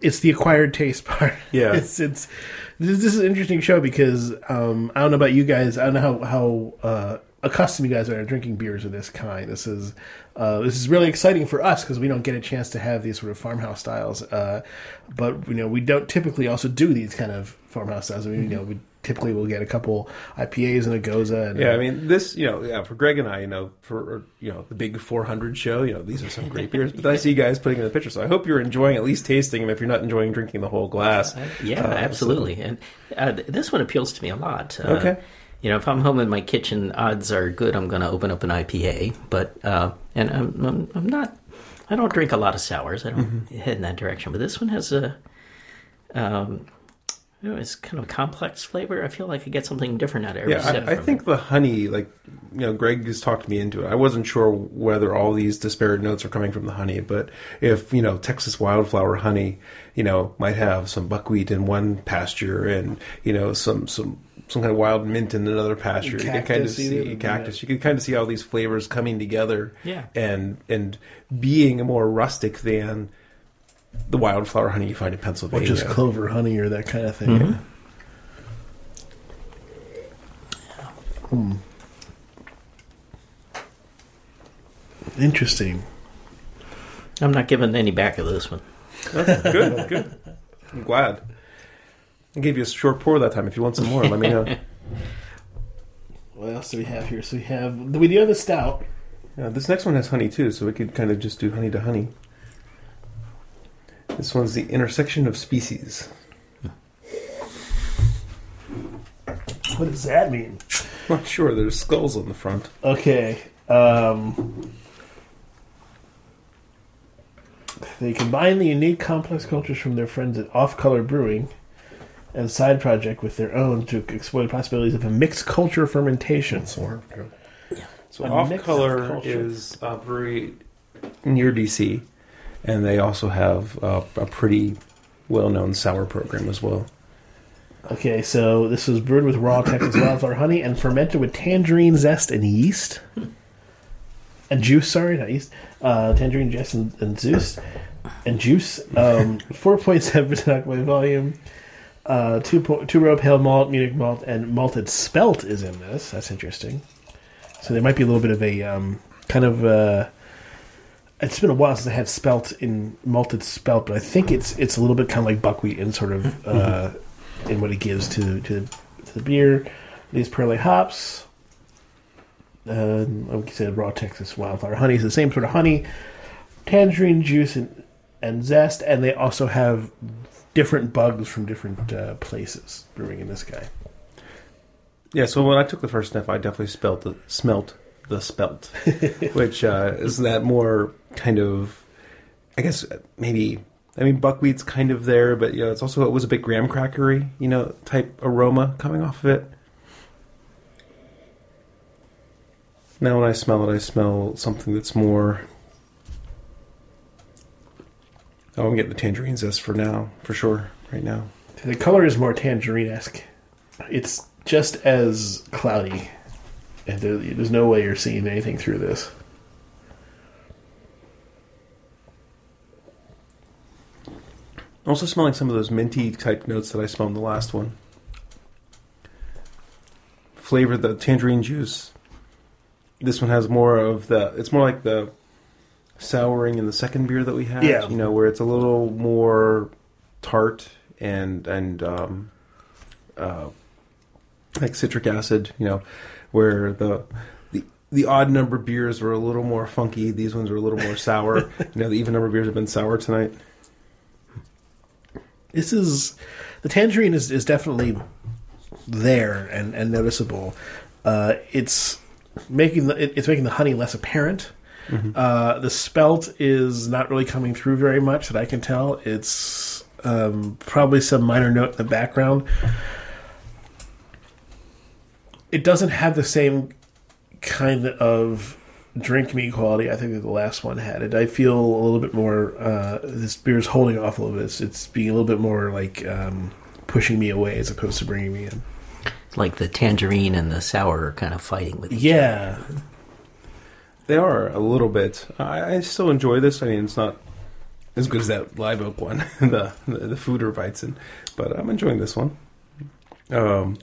Speaker 2: it's the acquired taste [LAUGHS] part.
Speaker 1: Yeah.
Speaker 2: it's it's this, this is an interesting show because um, I don't know about you guys. I don't know how how uh, accustomed you guys are to drinking beers of this kind. This is uh, this is really exciting for us because we don't get a chance to have these sort of farmhouse styles. Uh, but you know, we don't typically also do these kind of farmhouse styles. I mean, you know, we typically will get a couple IPAs and a gose. And,
Speaker 1: Yeah, I mean this, you know, yeah, for Greg and I, you know, for you know the big 400 show, you know, these are some great beers. But I see you guys putting in the picture, so I hope you're enjoying at least tasting them. If you're not enjoying drinking the whole glass,
Speaker 3: Yeah,
Speaker 1: Uh,
Speaker 3: absolutely. And uh, this one appeals to me a lot. Uh,
Speaker 1: Okay.
Speaker 3: You know, if I'm home in my kitchen, odds are good I'm going to open up an IPA. But uh, and I'm, I'm I'm not. I don't drink a lot of sours. I don't
Speaker 1: Mm-hmm.
Speaker 3: head in that direction. But this one has a. Um, you know, it's kind of a complex flavor. I feel like I get something different out of every
Speaker 1: Yeah,
Speaker 3: sip.
Speaker 1: I, I think
Speaker 3: it.
Speaker 1: the honey, like you know, Greg has talked me into it. I wasn't sure whether all these disparate notes are coming from the honey, but if you know Texas wildflower honey, you know, might have some buckwheat in one pasture and you know some some some kind of wild mint in another pasture. you can kind of see
Speaker 2: even,
Speaker 1: cactus. You can kind of see all these flavors coming together.
Speaker 3: Yeah.
Speaker 1: and and being more rustic than the wildflower honey you find in Pennsylvania.
Speaker 2: or just clover honey or that kind of thing. Hmm. Interesting.
Speaker 3: I'm not giving any back of this one.
Speaker 1: good, good. I'm glad. I gave you a short pour that time. If you want some more, let me know. [LAUGHS]
Speaker 2: What else do we have here? So we have we do have a stout.
Speaker 1: Yeah, this next one has honey too, so we could kind of just do honey to honey. This one's the intersection of species.
Speaker 2: What does that mean?
Speaker 1: Not sure. There's skulls on the front.
Speaker 2: Okay. Um, they combine the unique complex cultures from their friends at Off Color Brewing and side project with their own to explore the possibilities of a mixed culture fermentation.
Speaker 4: So,
Speaker 1: So
Speaker 2: A
Speaker 1: Off
Speaker 2: mix of
Speaker 1: Color
Speaker 2: culture.
Speaker 1: is a brewery near DC, and they also have uh, a pretty well-known sour program as well.
Speaker 2: Okay, so this was brewed with raw Texas wildflower honey and fermented with tangerine zest and yeast. And juice, sorry, not yeast. Uh, tangerine zest and, and juice. And juice. Um, [LAUGHS] 4.7 [LAUGHS] alcohol volume. Uh, two, po- two row pale malt, Munich malt, and malted spelt is in this. That's interesting. So there might be a little bit of a um, kind of. Uh, it's been a while since I had spelt in malted spelt, but I think it's it's a little bit kind of like buckwheat in sort of uh, in what it gives to to, to the beer. These Perle hops, uh, like you said, raw Texas wildflower honey is the same sort of honey, tangerine juice and and zest, and they also have different bugs from different uh, places brewing in this guy.
Speaker 1: Yeah, so when I took the first sniff, I definitely spelt the, smelt the spelt, [LAUGHS] which uh, is that more kind of, I guess maybe. I mean, buckwheat's kind of there, but you know, it's also it was a bit graham crackery, you know, type aroma coming off of it. Now, when I smell it, I smell something that's more. Oh, I'm getting the tangerine zest for now, for sure, right now.
Speaker 2: The color is more tangerine esque. It's just as cloudy. and there, there's no way you're seeing anything through this.
Speaker 1: Also smelling some of those minty type notes that I smelled in the last one. Flavor the tangerine juice. This one has more of the. It's more like the souring in the second beer that we had.
Speaker 2: Yeah.
Speaker 1: you know, where it's a little more tart and and um, uh, like citric acid. You know, where the the the odd number beers were a little more funky. These ones are a little more sour. [LAUGHS] you know, the even number beers have been sour tonight.
Speaker 2: This is the tangerine is, is definitely there and, and noticeable. Uh, it's making the it, it's making the honey less apparent. Uh, the spelt is not really coming through very much that I can tell. It's um, probably some minor note in the background. It doesn't have the same kind of drink me quality I think that the last one had. It I feel a little bit more. Uh, this beer is holding off a little bit. It's, it's being a little bit more like um, pushing me away as opposed to bringing me in.
Speaker 3: Like the tangerine and the sour are kind of fighting with each other.
Speaker 2: Yeah,
Speaker 1: They are a little bit. I, I still enjoy this. I mean, it's not as good as that live oak one, [LAUGHS] the the, the Foudreweizen, but I'm enjoying this one. Um,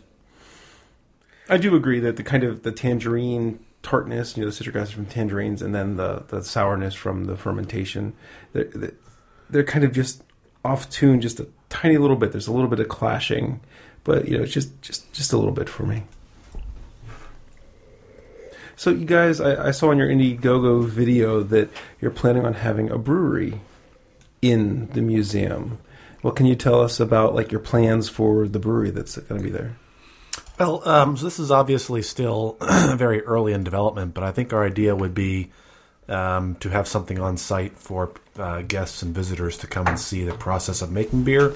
Speaker 1: I do agree that the kind of the tangerine tartness, you know, the citric acid from tangerines, and then the the sourness from the fermentation, they're, they're- they're kind of just off tune, just a tiny little bit. There's a little bit of clashing, but you know, it's just just just a little bit for me. So, you guys, I, I saw on your Indiegogo video that you're planning on having a brewery in the museum. What can you tell us about like your plans for the brewery that's going to be there?
Speaker 4: Well, um, so this is obviously still [CLEARS THROAT] very early in development, but I think our idea would be um, to have something on site for uh, guests and visitors to come and see the process of making beer,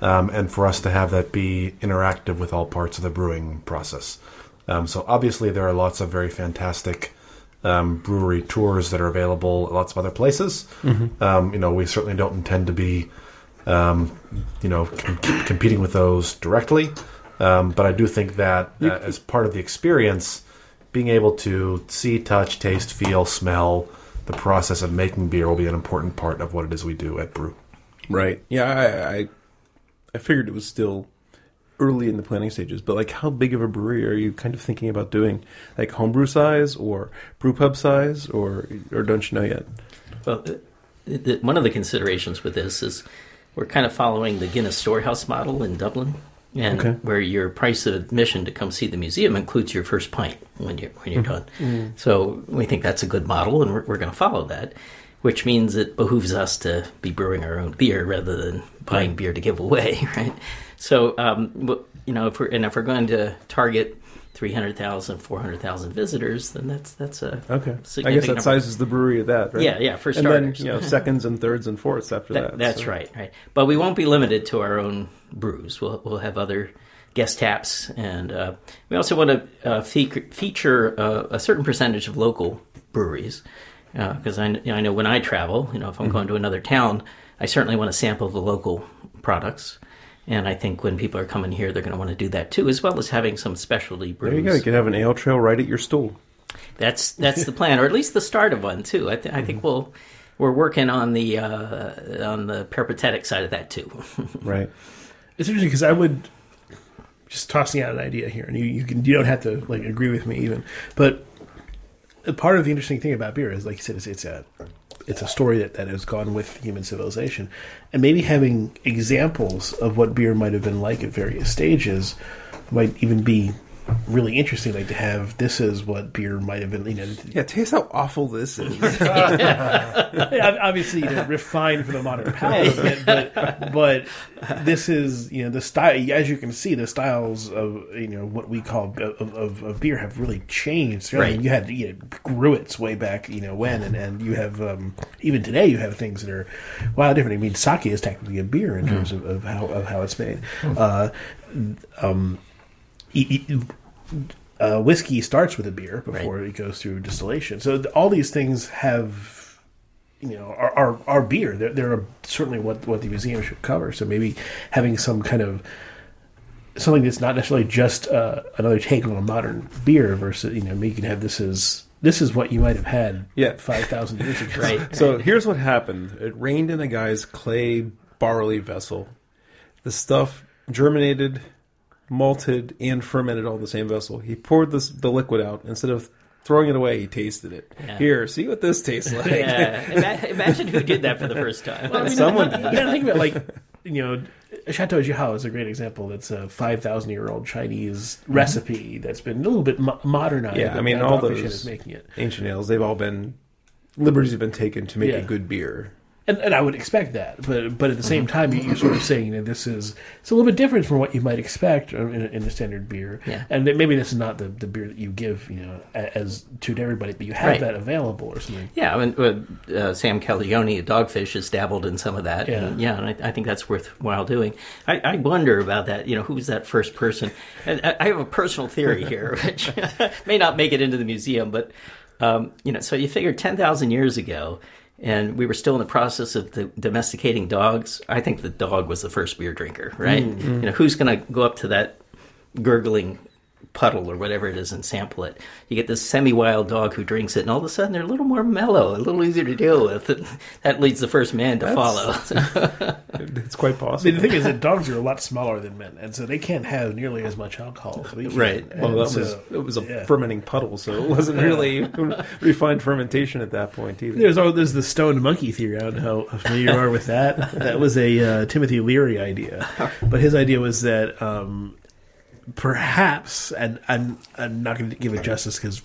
Speaker 4: um, and for us to have that be interactive with all parts of the brewing process. Um, so obviously, there are lots of very fantastic um, brewery tours that are available at lots of other places. Um, you know, we certainly don't intend to be um, you know, com- competing with those directly. Um, but I do think that uh, as part of the experience, being able to see, touch, taste, feel, smell the process of making beer will be an important part of what it is we do at Brew.
Speaker 1: Right. Yeah, I, I I figured it was still early in the planning stages, but like, how big of a brewery are you kind of thinking about doing? Like homebrew size or brew pub size, or or don't you know yet?
Speaker 3: Well, uh, the, one of the considerations with this is we're kind of following the Guinness Storehouse model in Dublin, and
Speaker 1: Okay.
Speaker 3: where your price of admission to come see the museum includes your first pint when you're when you're done. So we think that's a good model, and we're, we're going to follow that. Which means it behooves us to be brewing our own beer rather than buying beer to give away, [LAUGHS] right? So, um, you know, if we're and if we're going to target 300,000, 400,000 visitors, then that's that's a
Speaker 1: Okay. I guess that sizes the brewery at that, right?
Speaker 3: Yeah, yeah, for
Speaker 1: and
Speaker 3: starters.
Speaker 1: then you know seconds and thirds and fourths after that.
Speaker 3: That, that's
Speaker 1: so-
Speaker 3: right, right. But we won't be limited to our own brews. We'll we'll have other guest taps, and uh, we also want to uh, fe- feature uh, a certain percentage of local breweries. Because I, you know, I know when I travel, you know, if I'm going to another town, I certainly want to sample the local products. And I think when people are coming here, they're going to want to do that too, as well as having some specialty brews.
Speaker 1: There you go. You could have an ale trail right at your stool.
Speaker 3: That's that's the plan, or at least the start of one too. I, th- I think we'll we're working on the uh, on the peripatetic side of that too. [LAUGHS]
Speaker 1: Right.
Speaker 2: it's interesting because I would just tossing out an idea here, and you, you can you don't have to like agree with me even, but part of the interesting thing about beer is, like you said, it's, it's a it's a story that, that has gone with human civilization, and maybe having examples of what beer might have been like at various stages might even be really interesting. Like to have this is what beer might have been, you know,
Speaker 1: Yeah. Taste how awful this is. [LAUGHS]
Speaker 2: Yeah, obviously you know, refined for the modern [LAUGHS] palate, bit, but but this is you know the style. As you can see, the styles of you know what we call of, of, of beer have really changed. I mean,
Speaker 3: Right.
Speaker 2: you had you know, Gruit's way back you know when, and, and you have um, even today you have things that are wow different. I mean, sake is technically a beer in terms of, of how of how it's made. Uh, um, uh, whiskey starts with a beer before it goes through distillation. So all these things have, you know, are are, are beer. They're, they're certainly what what the museum should cover. So maybe having some kind of something that's not necessarily just uh, another take on a modern beer versus you know you can have this as this is what you might have had
Speaker 1: Yeah.
Speaker 2: five thousand years ago.
Speaker 3: Right. [LAUGHS]
Speaker 1: So here's what happened. It rained in a guy's clay barley vessel. The stuff germinated, malted, and fermented all in the same vessel. He poured this, the liquid out. Instead of throwing it away, he tasted it.
Speaker 3: Yeah.
Speaker 1: Here, see what this tastes [LAUGHS] like.
Speaker 3: Yeah. Imagine who did that for the first time.
Speaker 1: Someone
Speaker 2: You gotta think about like you know, Chateau Jiahu is a great example. That's a five thousand year old Chinese mm-hmm. recipe that's been a little bit mo- modernized.
Speaker 1: Yeah, I mean, all
Speaker 2: Dogfish Head
Speaker 1: those-
Speaker 2: is making it.
Speaker 1: ancient ales, they've all been liberties have been taken to make
Speaker 2: Yeah.
Speaker 1: a good beer.
Speaker 2: And, and I would expect that, but but at the same time, you- you're sort of saying that this is it's a little bit different from what you might expect in a, in a standard beer,
Speaker 3: Yeah.
Speaker 2: and maybe this is not the, the beer that you give you know as to everybody, but you have
Speaker 3: Right.
Speaker 2: that available or something.
Speaker 3: Yeah, I mean, uh, uh, Sam Calagione, Dogfish, has dabbled in some of that.
Speaker 2: Yeah.
Speaker 3: and, yeah, and I, I think that's worthwhile doing. I, I wonder about that. You know, who's that first person? And I, I have a personal theory here, [LAUGHS] which [LAUGHS] may not make it into the museum, but um, you know, so you figure ten thousand years ago, and we were still in the process of the domesticating dogs. I think the dog was the first beer drinker, right? Mm-hmm. You know, who's going to go up to that gurgling puddle or whatever it is and sample it. You get this semi-wild dog who drinks it, and all of a sudden they're a little more mellow, a little easier to deal with. And [LAUGHS] that leads the first man to follow. [LAUGHS]
Speaker 1: It's quite
Speaker 2: I
Speaker 1: possible.
Speaker 2: mean, the thing is that dogs are a lot smaller than men, and so they can't have nearly as much alcohol. as we can.
Speaker 3: Right.
Speaker 1: Well, that
Speaker 2: so-
Speaker 1: was it was a
Speaker 2: yeah.
Speaker 1: fermenting puddle, so it wasn't really [LAUGHS] refined fermentation at that point either.
Speaker 2: There's oh, there's the stoned monkey theory. I don't know how familiar you are with that. That was a uh, Timothy Leary idea, but his idea was that um, perhaps, and I'm I'm not going to give it justice because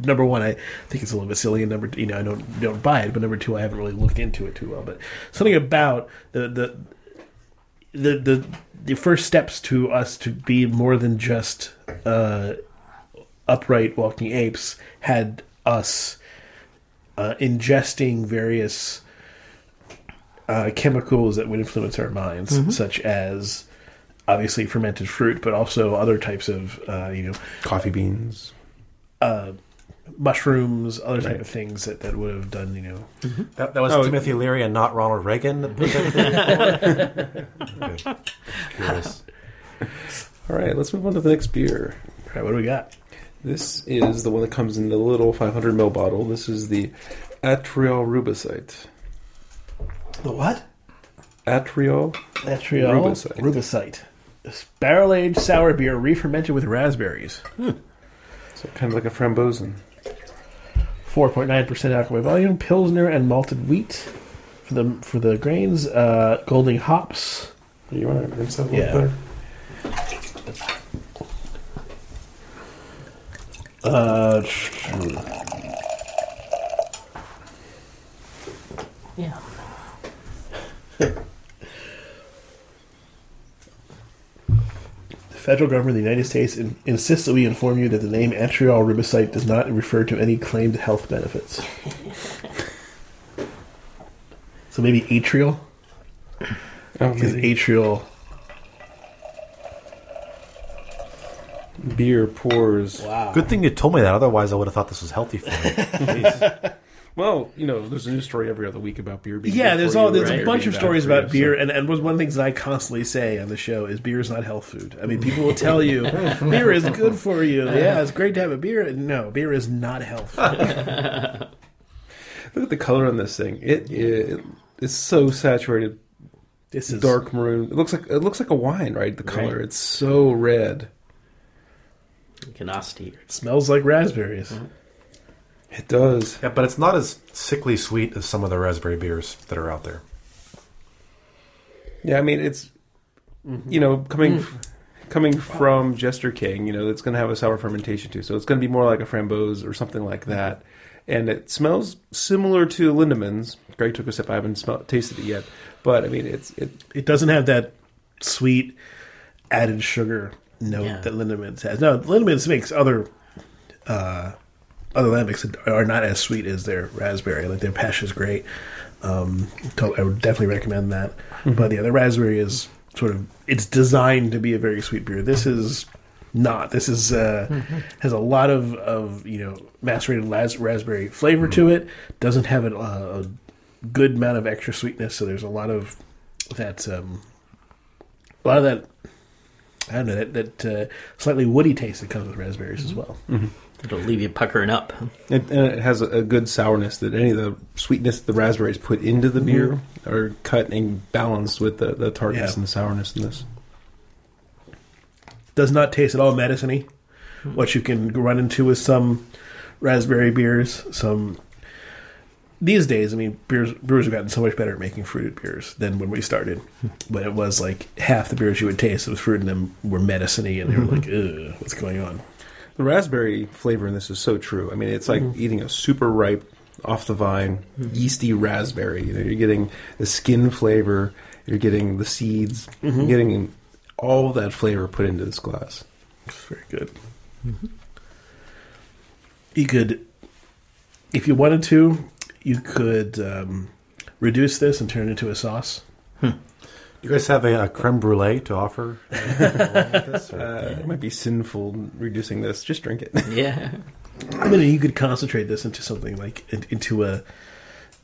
Speaker 2: number one, I think it's a little bit silly, and number you know I don't don't buy it, but number two, I haven't really looked into it too well. But something about the the the the, the first steps to us to be more than just uh, upright walking apes had us uh, ingesting various uh, chemicals that would influence our minds, such as obviously fermented fruit, but also other types of uh, you know
Speaker 1: Coffee beans.
Speaker 2: mushrooms, other type
Speaker 1: Right.
Speaker 2: of things that, that would have done you know.
Speaker 4: That, that was
Speaker 1: Oh.
Speaker 4: Timothy Leary and not Ronald Reagan. that put that [LAUGHS] Okay. Curious.
Speaker 1: All right, let's move on to the next beer.
Speaker 2: All right, what do we got?
Speaker 1: This is the one that comes in the little 500 ml bottle. This is the Atrial Rubicite.
Speaker 2: The what?
Speaker 1: Atrial.
Speaker 2: Atrial
Speaker 1: Rubicite.
Speaker 2: Rubicite. Barrel aged sour beer re-fermented with raspberries.
Speaker 1: So kind of like a frambozen.
Speaker 2: 4.9% alcohol by volume, pilsner and malted wheat for the for the grains, uh, golding hops.
Speaker 1: You want to rinse that a little
Speaker 2: Yeah.
Speaker 1: better?
Speaker 2: Uh,
Speaker 3: yeah. [LAUGHS] [LAUGHS]
Speaker 2: federal government of the United States in, insists that we inform you that the name Atrial rubicite does not refer to any claimed health benefits. so maybe atrial,
Speaker 1: Oh,
Speaker 2: because
Speaker 1: maybe.
Speaker 2: atrial.
Speaker 1: beer pours.
Speaker 2: Wow.
Speaker 4: Good thing you told me that. Otherwise, I would have thought this was healthy for me. [LAUGHS] Jeez.
Speaker 1: Well, you know, there's a new story every other week about beer being.
Speaker 2: Yeah,
Speaker 1: good
Speaker 2: there's
Speaker 1: for
Speaker 2: all
Speaker 1: you
Speaker 2: there's
Speaker 1: or
Speaker 2: a bunch of stories about
Speaker 1: you,
Speaker 2: beer,
Speaker 1: so-
Speaker 2: and and one of the things that I constantly say on the show is beer is not health food. I mean, [LAUGHS] people will tell you beer is good for you. Yeah, it's great to have a beer. No, beer is not health. food. [LAUGHS]
Speaker 1: Look at the color on this thing. It, it is so saturated,
Speaker 2: This is
Speaker 1: dark maroon. It looks like it looks like a wine, right? The color.
Speaker 3: Right.
Speaker 1: It's so red.
Speaker 3: Canasti.
Speaker 2: Smells like raspberries. Mm-hmm.
Speaker 1: It does.
Speaker 4: yeah, but it's not as sickly sweet as some of the raspberry beers that are out there.
Speaker 1: Yeah, I mean it's you know coming coming from Jester King, you know it's going to have a sour fermentation too, so it's going to be more like a framboise or something like that. And it smells similar to Lindemans. Greg took a sip. I haven't smelled, tasted it yet, but I mean it's it.
Speaker 2: It doesn't have that sweet added sugar note
Speaker 3: Yeah.
Speaker 2: that Lindemans has. No, Lindemans makes other uh, other lambics are not as sweet as their raspberry. Like their Pêche is great. Um, so I would definitely recommend that. But yeah, the raspberry is sort of it's designed to be a very sweet beer. This is not. This is uh, has a lot of of you know macerated las- raspberry flavor to it. Doesn't have a, a good amount of extra sweetness. So there's a lot of that um, a lot of that I don't know that that uh, slightly woody taste that comes with raspberries as well.
Speaker 3: It'll leave you puckering up.
Speaker 1: It, and it has a, a good sourness that any of the sweetness the raspberries put into the beer mm-hmm. are cut and balanced with the, the tartness
Speaker 2: Yeah.
Speaker 1: and the sourness in this.
Speaker 2: Does not taste at all medicine-y. Hmm. What you can run into with some raspberry beers, some these days. I mean, beers brewers have gotten so much better at making fruited beers than when we started. Hmm. But it was like half the beers you would taste with fruit in them were medicine-y, and they were mm-hmm. like, "Ugh, what's going on?"
Speaker 1: The raspberry flavor in this is so true. I mean, it's like mm-hmm. eating a super ripe, off the vine, mm-hmm. yeasty raspberry. You know, you're getting the skin flavor, you're getting the seeds, you're getting all that flavor put into this glass.
Speaker 2: It's very good. You could, if you wanted to, you could um, reduce this and turn it into a sauce. Hmm.
Speaker 4: You guys have a, a creme brulee to offer? [LAUGHS]
Speaker 1: Uh, It might be sinful reducing this. Just drink it. [LAUGHS]
Speaker 3: Yeah.
Speaker 2: I mean, you could concentrate this into something like into a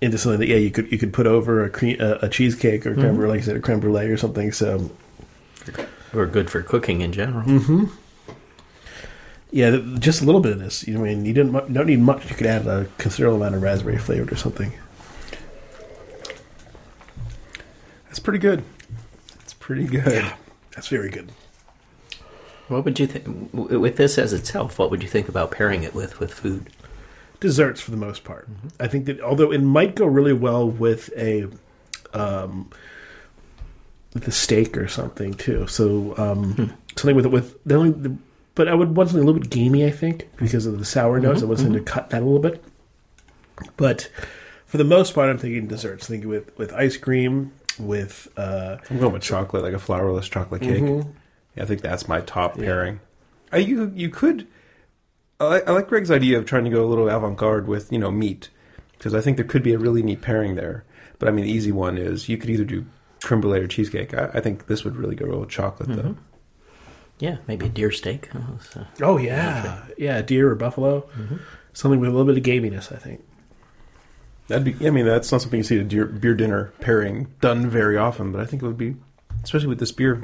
Speaker 2: into something that yeah you could you could put over a cream a, a cheesecake or creme brulee, like I said, a creme brulee or something. So
Speaker 3: Or good for cooking in general.
Speaker 2: yeah, just a little bit of this. You know, I mean, you didn't you don't need much. You could add a considerable amount of raspberry flavored or something.
Speaker 1: That's pretty good. It's pretty good.
Speaker 2: That's very good.
Speaker 3: What would you think with this as itself? What would you think about pairing it with with food?
Speaker 2: desserts for the most part. I think that although it might go really well with a um, with a steak or something too. So um, something with with the only, the, but I would want something a little bit gamey. I think because of the sour notes, I want something to cut that a little bit. But for the most part, I'm thinking desserts. Thinking with with ice cream, with uh,
Speaker 1: I'm going with chocolate, like a flourless chocolate cake. Yeah, I think that's my top pairing. Uh, you you could. I like, I like Greg's idea of trying to go a little avant garde with you know meat because I think there could be a really neat pairing there. But I mean, the easy one is you could either do creme brulee or cheesecake. I, I think this would really go well with chocolate though.
Speaker 3: Yeah, maybe a deer steak. Oh, so-
Speaker 2: oh yeah, yeah, deer or buffalo, something with a little bit of gaminess. I think.
Speaker 1: That'd be. I mean, that's not something you see at a deer, beer dinner pairing done very often, but I think it would be, especially with this beer.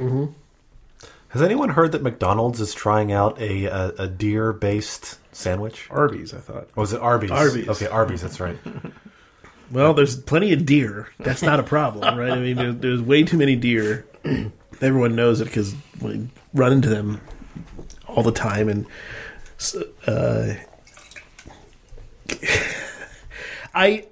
Speaker 4: Has anyone heard that McDonald's is trying out a a, a deer based sandwich?
Speaker 1: Arby's, I thought.
Speaker 4: Or was it Arby's?
Speaker 2: Arby's.
Speaker 4: Okay, Arby's. That's right. [LAUGHS]
Speaker 2: Well, there's plenty of deer. That's not a problem, right? I mean, there's, there's way too many deer. [CLEARS THROAT] Everyone knows it because we run into them all the time, and uh, [LAUGHS] I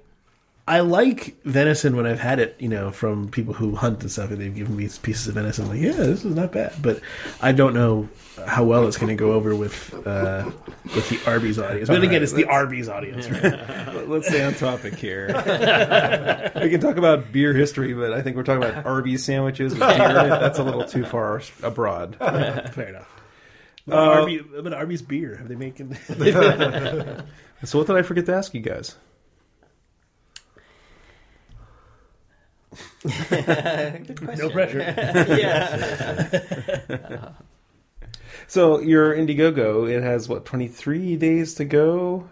Speaker 2: I like venison when I've had it, you know, from people who hunt and stuff, and they've given me pieces of venison. Like, yeah, this is not bad, but I don't know how well it's going to go over with uh, with the Arby's audience. But again, it's the Arby's audience, right? [LAUGHS]
Speaker 1: Let's stay on topic here. [LAUGHS] we can talk about beer history, but I think we're talking about Arby's sandwiches. That's a little too far abroad. [LAUGHS]
Speaker 2: Fair enough. But Arby, but Arby's beer. Have they making?
Speaker 1: So, what did I forget to ask you guys? [LAUGHS]
Speaker 2: no pressure. [LAUGHS]
Speaker 3: yeah.
Speaker 1: So, your Indiegogo, it has what, 23 days to go?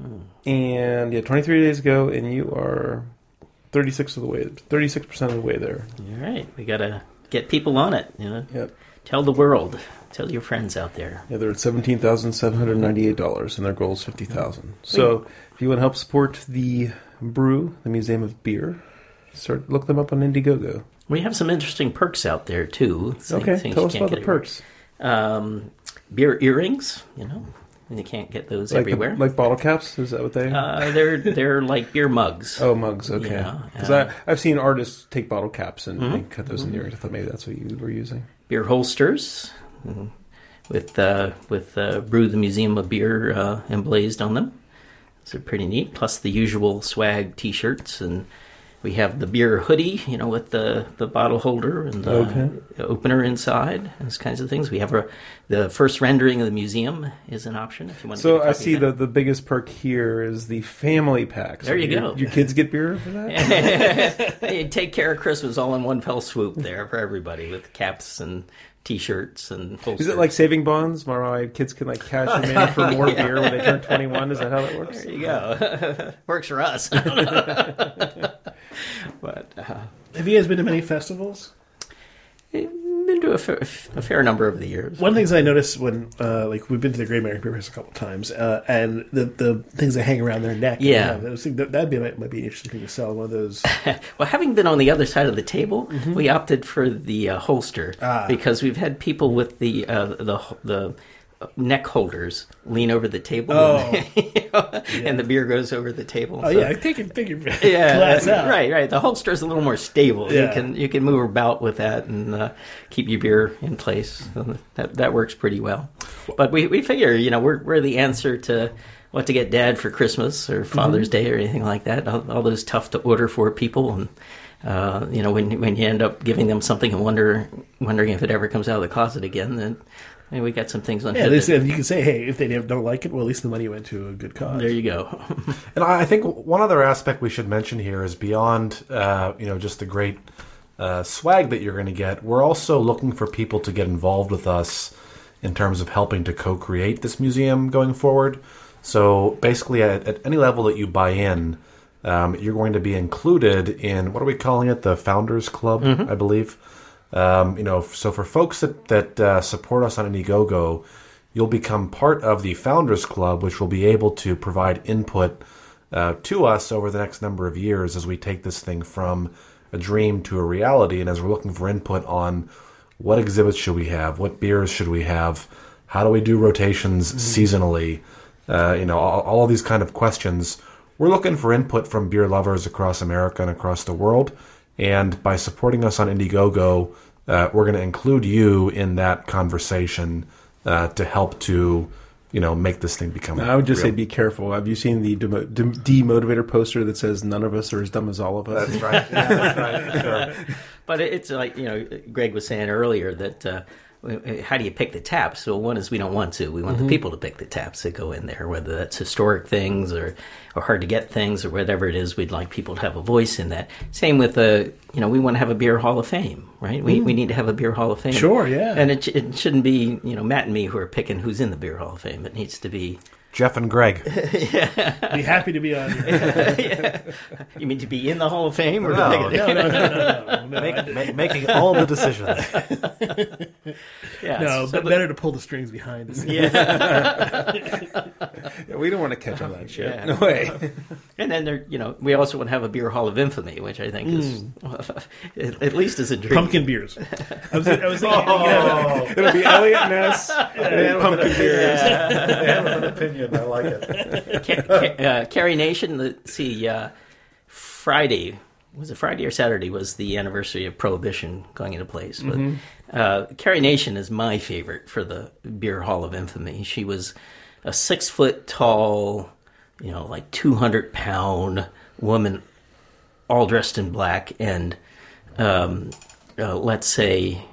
Speaker 1: Hmm. And yeah, 23 days to go, and you are 36 of the way, 36% of the way there.
Speaker 3: All right, we gotta get people on it. You know,
Speaker 1: Yep.
Speaker 3: tell the world, tell your friends out there.
Speaker 1: Yeah, they're at seventeen thousand seven hundred ninety-eight dollars, and their goal is fifty thousand. Hmm. So, if you want to help support the brew, the Museum of Beer, start look them up on Indiegogo.
Speaker 3: We have some interesting perks out there too.
Speaker 1: Okay, tell
Speaker 3: you
Speaker 1: us about the perks.
Speaker 3: Um, beer earrings, you know, and you can't get those
Speaker 1: Like the-
Speaker 3: everywhere.
Speaker 1: like bottle caps. Is that what they?
Speaker 3: uh, they're they're like beer mugs.
Speaker 1: oh, mugs. Okay,
Speaker 3: yeah,
Speaker 1: because
Speaker 3: uh,
Speaker 1: I've seen artists take bottle caps and, and cut those in the earrings. I thought maybe that's what you were using.
Speaker 3: beer holsters mhm, with uh, with uh, brew the museum of beer uh, emblazed on them. Are pretty neat. Plus the usual swag T-shirts, and we have the beer hoodie, you know, with the the bottle holder and the
Speaker 1: Okay.
Speaker 3: opener inside, those kinds of things. We have a, the first rendering of the museum is an option if you want. to
Speaker 1: So I see the
Speaker 3: that.
Speaker 1: the biggest perk here is the family pack. So
Speaker 3: There you
Speaker 1: your,
Speaker 3: go.
Speaker 1: Your kids get beer for that. [LAUGHS]
Speaker 3: Take care of Christmas all in one fell swoop there for everybody with caps and T-shirts and.
Speaker 1: Is it like saving bonds? Where my kids can like cash them in for more [LAUGHS] beer when they turn twenty one? Is that how that works?
Speaker 3: There you go. [LAUGHS] Works for us. [LAUGHS] but uh,
Speaker 2: Have you guys been to many festivals?
Speaker 3: To a, fa- a fair number over the years.
Speaker 2: One of the things I noticed when, uh, like, we've been to the Great American Beer Fest a couple times, uh, and the the things that hang around their neck.
Speaker 3: Yeah.
Speaker 2: those things- that, that'd be might, might be an interesting thing to sell. One of those. [LAUGHS]
Speaker 3: Well, having been on the other side of the table, we opted for the uh, holster
Speaker 2: Mm-hmm. Ah.
Speaker 3: because we've had people with the uh, the the neck holders lean over the table,
Speaker 2: Oh. [LAUGHS]
Speaker 3: and, and the beer goes over the table.
Speaker 2: Oh
Speaker 3: So-
Speaker 2: yeah, take your take your [LAUGHS]
Speaker 3: yeah,
Speaker 2: glass out.
Speaker 3: right, right. The holster is a little more stable.
Speaker 2: Yeah.
Speaker 3: You can you can move about with that and uh, keep your beer in place. So that that works pretty well. But we, we figure, you know, we're we're the answer to what to get Dad for Christmas or Father's Day or anything like that. All, all those tough to order for people and. Uh, you know, when when you end up giving them something and wonder wondering if it ever comes out of the closet again, then I mean, we got some things on.
Speaker 2: Yeah,
Speaker 3: hit
Speaker 2: they said you can say, hey, if they don't like it, well, at least the money went to a good cause.
Speaker 3: there you go. [LAUGHS]
Speaker 4: And I I think one other aspect we should mention here is beyond, uh, you know, just the great uh, swag that you're going to get. We're also looking for people to get involved with us in terms of helping to co-create this museum going forward. So basically, at, at any level that you buy in, um, you're going to be included in what are we calling it? The Founders Club, I believe. Um, you know, so for folks that that uh, support us on Indiegogo, you'll become part of the Founders Club, which will be able to provide input uh, to us over the next number of years as we take this thing from a dream to a reality, and as we're looking for input on what exhibits should we have, what beers should we have, how do we do rotations seasonally, uh, you know, all, all of these kind of questions. We're looking for input from beer lovers across America and across the world. And by supporting us on Indiegogo, uh, we're going to include you in that conversation uh, to help to, you know, make this thing become.
Speaker 1: I would just
Speaker 4: real.
Speaker 1: say be careful. Have you seen the demo- dem- demotivator poster that says none of us are as dumb as all of us?
Speaker 4: That's right. Yeah, [LAUGHS] that's right. Sure.
Speaker 3: But it's like you know, Greg was saying earlier that uh, Uh, how do you pick the taps? Well, one is we don't want to. We want the mm-hmm. people to pick the taps that go in there, whether that's historic things or or hard to get things or whatever it is. We'd like people to have a voice in that. Same with the you know we want to have a beer hall of fame, right? We mm-hmm. we need to have a beer hall of fame.
Speaker 2: Sure, yeah.
Speaker 3: And it it shouldn't be you know Matt and me who are picking who's in the beer hall of fame. It needs to be
Speaker 4: Jeff and Greg. [LAUGHS]
Speaker 2: Be happy to be on. Here. [LAUGHS]
Speaker 3: you mean to be in the hall of fame or
Speaker 4: No,
Speaker 3: to pick it?
Speaker 2: No, no, no, no, no. no,
Speaker 4: Make,
Speaker 2: I-
Speaker 4: ma- making all the decisions. [LAUGHS]
Speaker 3: Yeah,
Speaker 2: no,
Speaker 3: so
Speaker 2: but
Speaker 3: the-
Speaker 2: better to pull the strings behind us.
Speaker 1: Yeah, we don't want to catch on that shit.
Speaker 3: Yeah.
Speaker 1: No way.
Speaker 3: And then there, you know, we also want to have a beer hall of infamy, which I think is mm. at at least as intriguing.
Speaker 2: Pumpkin beers. I was, I was thinking, oh, yeah,
Speaker 1: It'll be Eliot Ness and pumpkin beers.
Speaker 4: They have an opinion. I like it. [LAUGHS]
Speaker 3: Uh, Carrie Nation. Let's see, uh, Friday was it Friday or Saturday was the anniversary of Prohibition going into place. But uh, Carrie Nation is my favorite for the Beer Hall of Infamy. She was a six foot tall, you know, like two hundred pound woman, all dressed in black, and um, uh, let's say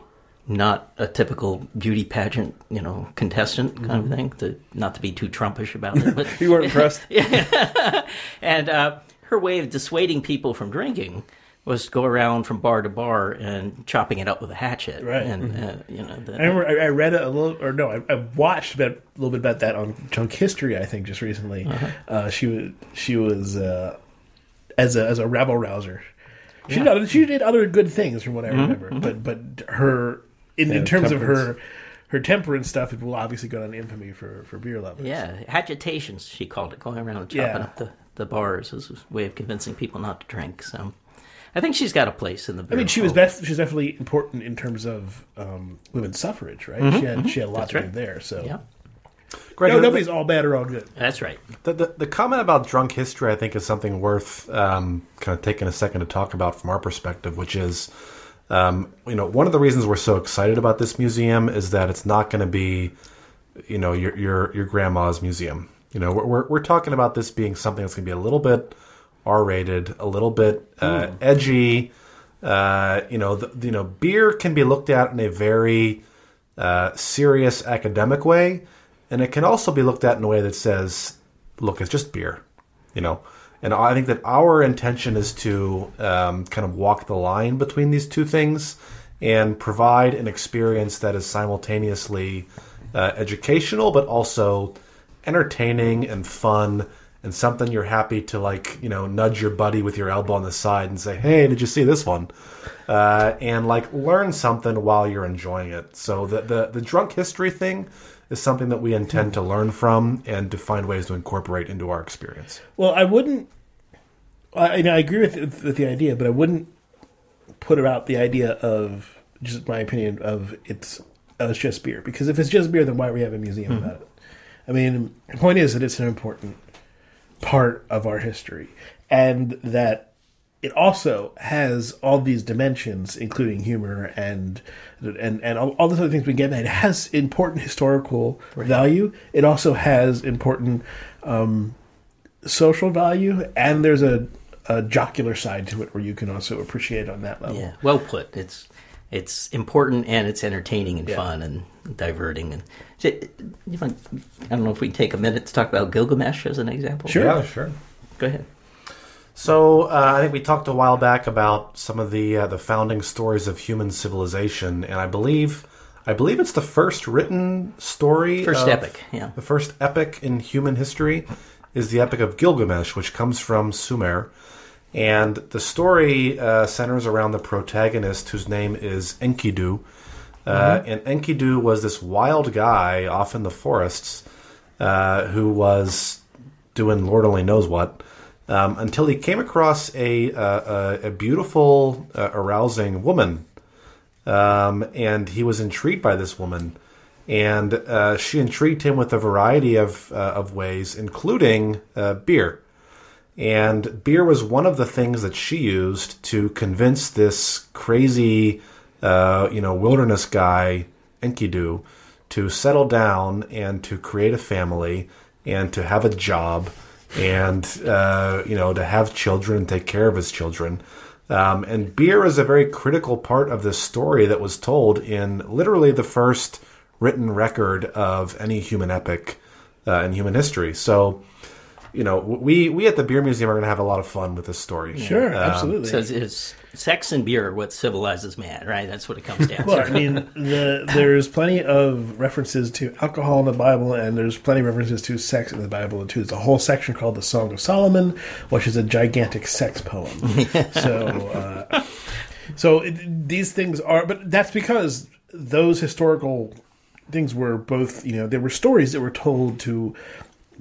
Speaker 3: not a typical beauty pageant, you know, contestant kind of thing. To not to be too Trumpish about it, but [LAUGHS]
Speaker 1: You weren't impressed? [LAUGHS]
Speaker 3: and uh, her way of dissuading people from drinking was to go around from bar to bar and chopping it up with a hatchet.
Speaker 2: Right.
Speaker 3: And uh, you know, the,
Speaker 2: I remember I, I read a little, or no, I, I watched about, a little bit about that on Drunk History. I think just recently, uh, she was she was uh, as a as a rabble rouser. She did other, she did other good things from what I remember, but but her in, in terms of
Speaker 1: temperance.
Speaker 2: her her temperance stuff, it will obviously go down in infamy for for beer lovers.
Speaker 3: yeah, agitations she called it, going around chopping
Speaker 2: Yeah.
Speaker 3: up the, the bars as a way of convincing people not to drink. So. I think she's got a place in the.
Speaker 2: I mean, she was best. She's definitely important in terms of um, women's suffrage, right? She had she had a lot
Speaker 3: That's
Speaker 2: to
Speaker 3: right.
Speaker 2: do there. So
Speaker 3: Yeah,
Speaker 4: Greg,
Speaker 2: no,
Speaker 4: the-
Speaker 2: nobody's all bad or all good.
Speaker 3: that's right.
Speaker 4: The, the, the comment about drunk history, I think, is something worth um, kind of taking a second to talk about from our perspective, which is, um, you know, one of the reasons we're so excited about this museum is that it's not going to be, you know, your your your grandma's museum. You know, we're we're, we're talking about this being something that's going to be a little bit R-rated, a little bit uh, edgy. Uh, you know, the, you know, beer can be looked at in a very uh, serious academic way, and it can also be looked at in a way that says, "Look, it's just beer," you know. And I think that our intention is to um, kind of walk the line between these two things and provide an experience that is simultaneously uh, educational, but also entertaining and fun and something you're happy to like you know nudge your buddy with your elbow on the side and say, "Hey, did you see this one?" Uh, and like learn something while you're enjoying it. So the the the drunk history thing is something that we intend to learn from and to find ways to incorporate into our experience.
Speaker 2: Well, I wouldn't. I, I agree with, with the idea, but I wouldn't put out the idea of just my opinion of it's uh, it's just beer because if it's just beer, then why do we have a museum about it? I mean, the point is that it's an important part of our history, and that it also has all these dimensions, including humor and and and all, all those other things we get. It has important historical value. It also has important um, social value, and there's a, a jocular side to it where you can also appreciate it on that level.
Speaker 3: Yeah, well put. It's it's important and it's entertaining and
Speaker 2: Yeah.
Speaker 3: fun and diverting. And you want, I don't know if we can take a minute to talk about Gilgamesh as an example.
Speaker 2: Sure.
Speaker 4: Yeah, sure.
Speaker 3: Go ahead.
Speaker 4: So uh, I think we talked a while back about some of the uh, the founding stories of human civilization, and I believe I believe it's the first written story,
Speaker 3: First epic, yeah.
Speaker 4: the first epic in human history is the Epic of Gilgamesh, which comes from Sumer, and the story uh, centers around the protagonist whose name is Enkidu, uh, and Enkidu was this wild guy off in the forests uh, who was doing Lord only knows what. Um, until he came across a uh, a, a beautiful, uh, arousing woman, um, and he was intrigued by this woman, and uh, she intrigued him with a variety of uh, of ways, including uh, beer. And beer was one of the things that she used to convince this crazy, uh, you know, wilderness guy Enkidu to settle down and to create a family and to have a job and uh, you know to have children and take care of his children. Um, and beer is a very critical part of this story that was told in literally the first written record of any human epic uh, in human history. So, you know, we we at the Beer Museum are going to have a lot of fun with this story.
Speaker 2: Sure,
Speaker 4: Um,
Speaker 2: absolutely.
Speaker 3: So it's, it's sex and beer are what civilizes man, right? That's what it comes down
Speaker 2: Well,
Speaker 3: to.
Speaker 2: I mean, the, there's plenty of references to alcohol in the Bible, and there's plenty of references to sex in the Bible too. There's a whole section called the Song of Solomon, which is a gigantic sex poem. [LAUGHS] so, uh, so it, these things are, but that's because those historical things were both, you know, there were stories that were told to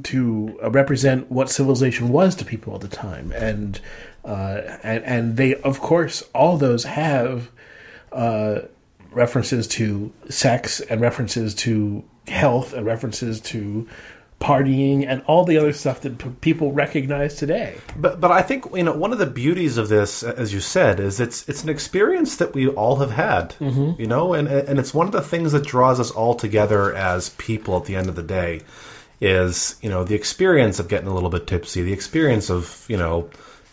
Speaker 2: to represent what civilization was to people at the time, and uh, and and they, of course, all those have uh, references to sex and references to health and references to partying and all the other stuff that p- people recognize today.
Speaker 4: But but I think you know one of the beauties of this, as you said, is it's it's an experience that we all have had. You know, and and it's one of the things that draws us all together as people. At the end of the day, is you know the experience of getting a little bit tipsy, the experience of you know.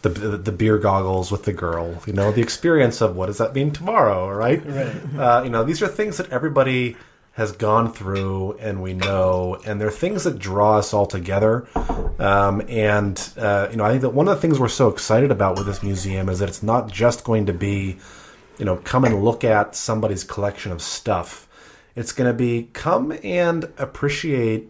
Speaker 4: The, the beer goggles with the girl, you know, the experience of what does that mean tomorrow, right? [LAUGHS]
Speaker 2: Right.
Speaker 4: Uh, you know, these are things that everybody has gone through and we know, and they're things that draw us all together. Um, and, uh, you know, I think that one of the things we're so excited about with this museum is that it's not just going to be, you know, come and look at somebody's collection of stuff. It's going to be come and appreciate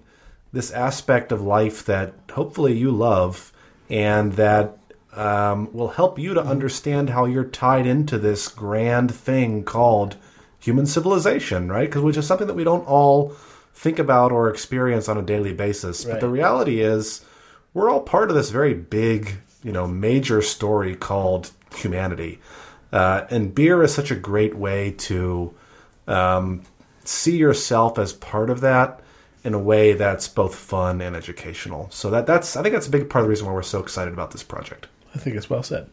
Speaker 4: this aspect of life that hopefully you love and that um, will help you to understand how you're tied into this grand thing called human civilization, right? Because which is something that we don't all think about or experience on a daily basis. But the reality is, we're all part of this very big, you know, major story called humanity. Uh, and beer is such a great way to um, see yourself as part of that in a way that's both fun and educational. So that that's I think that's a big part of the reason why we're so excited about this project.
Speaker 2: I think it's well said.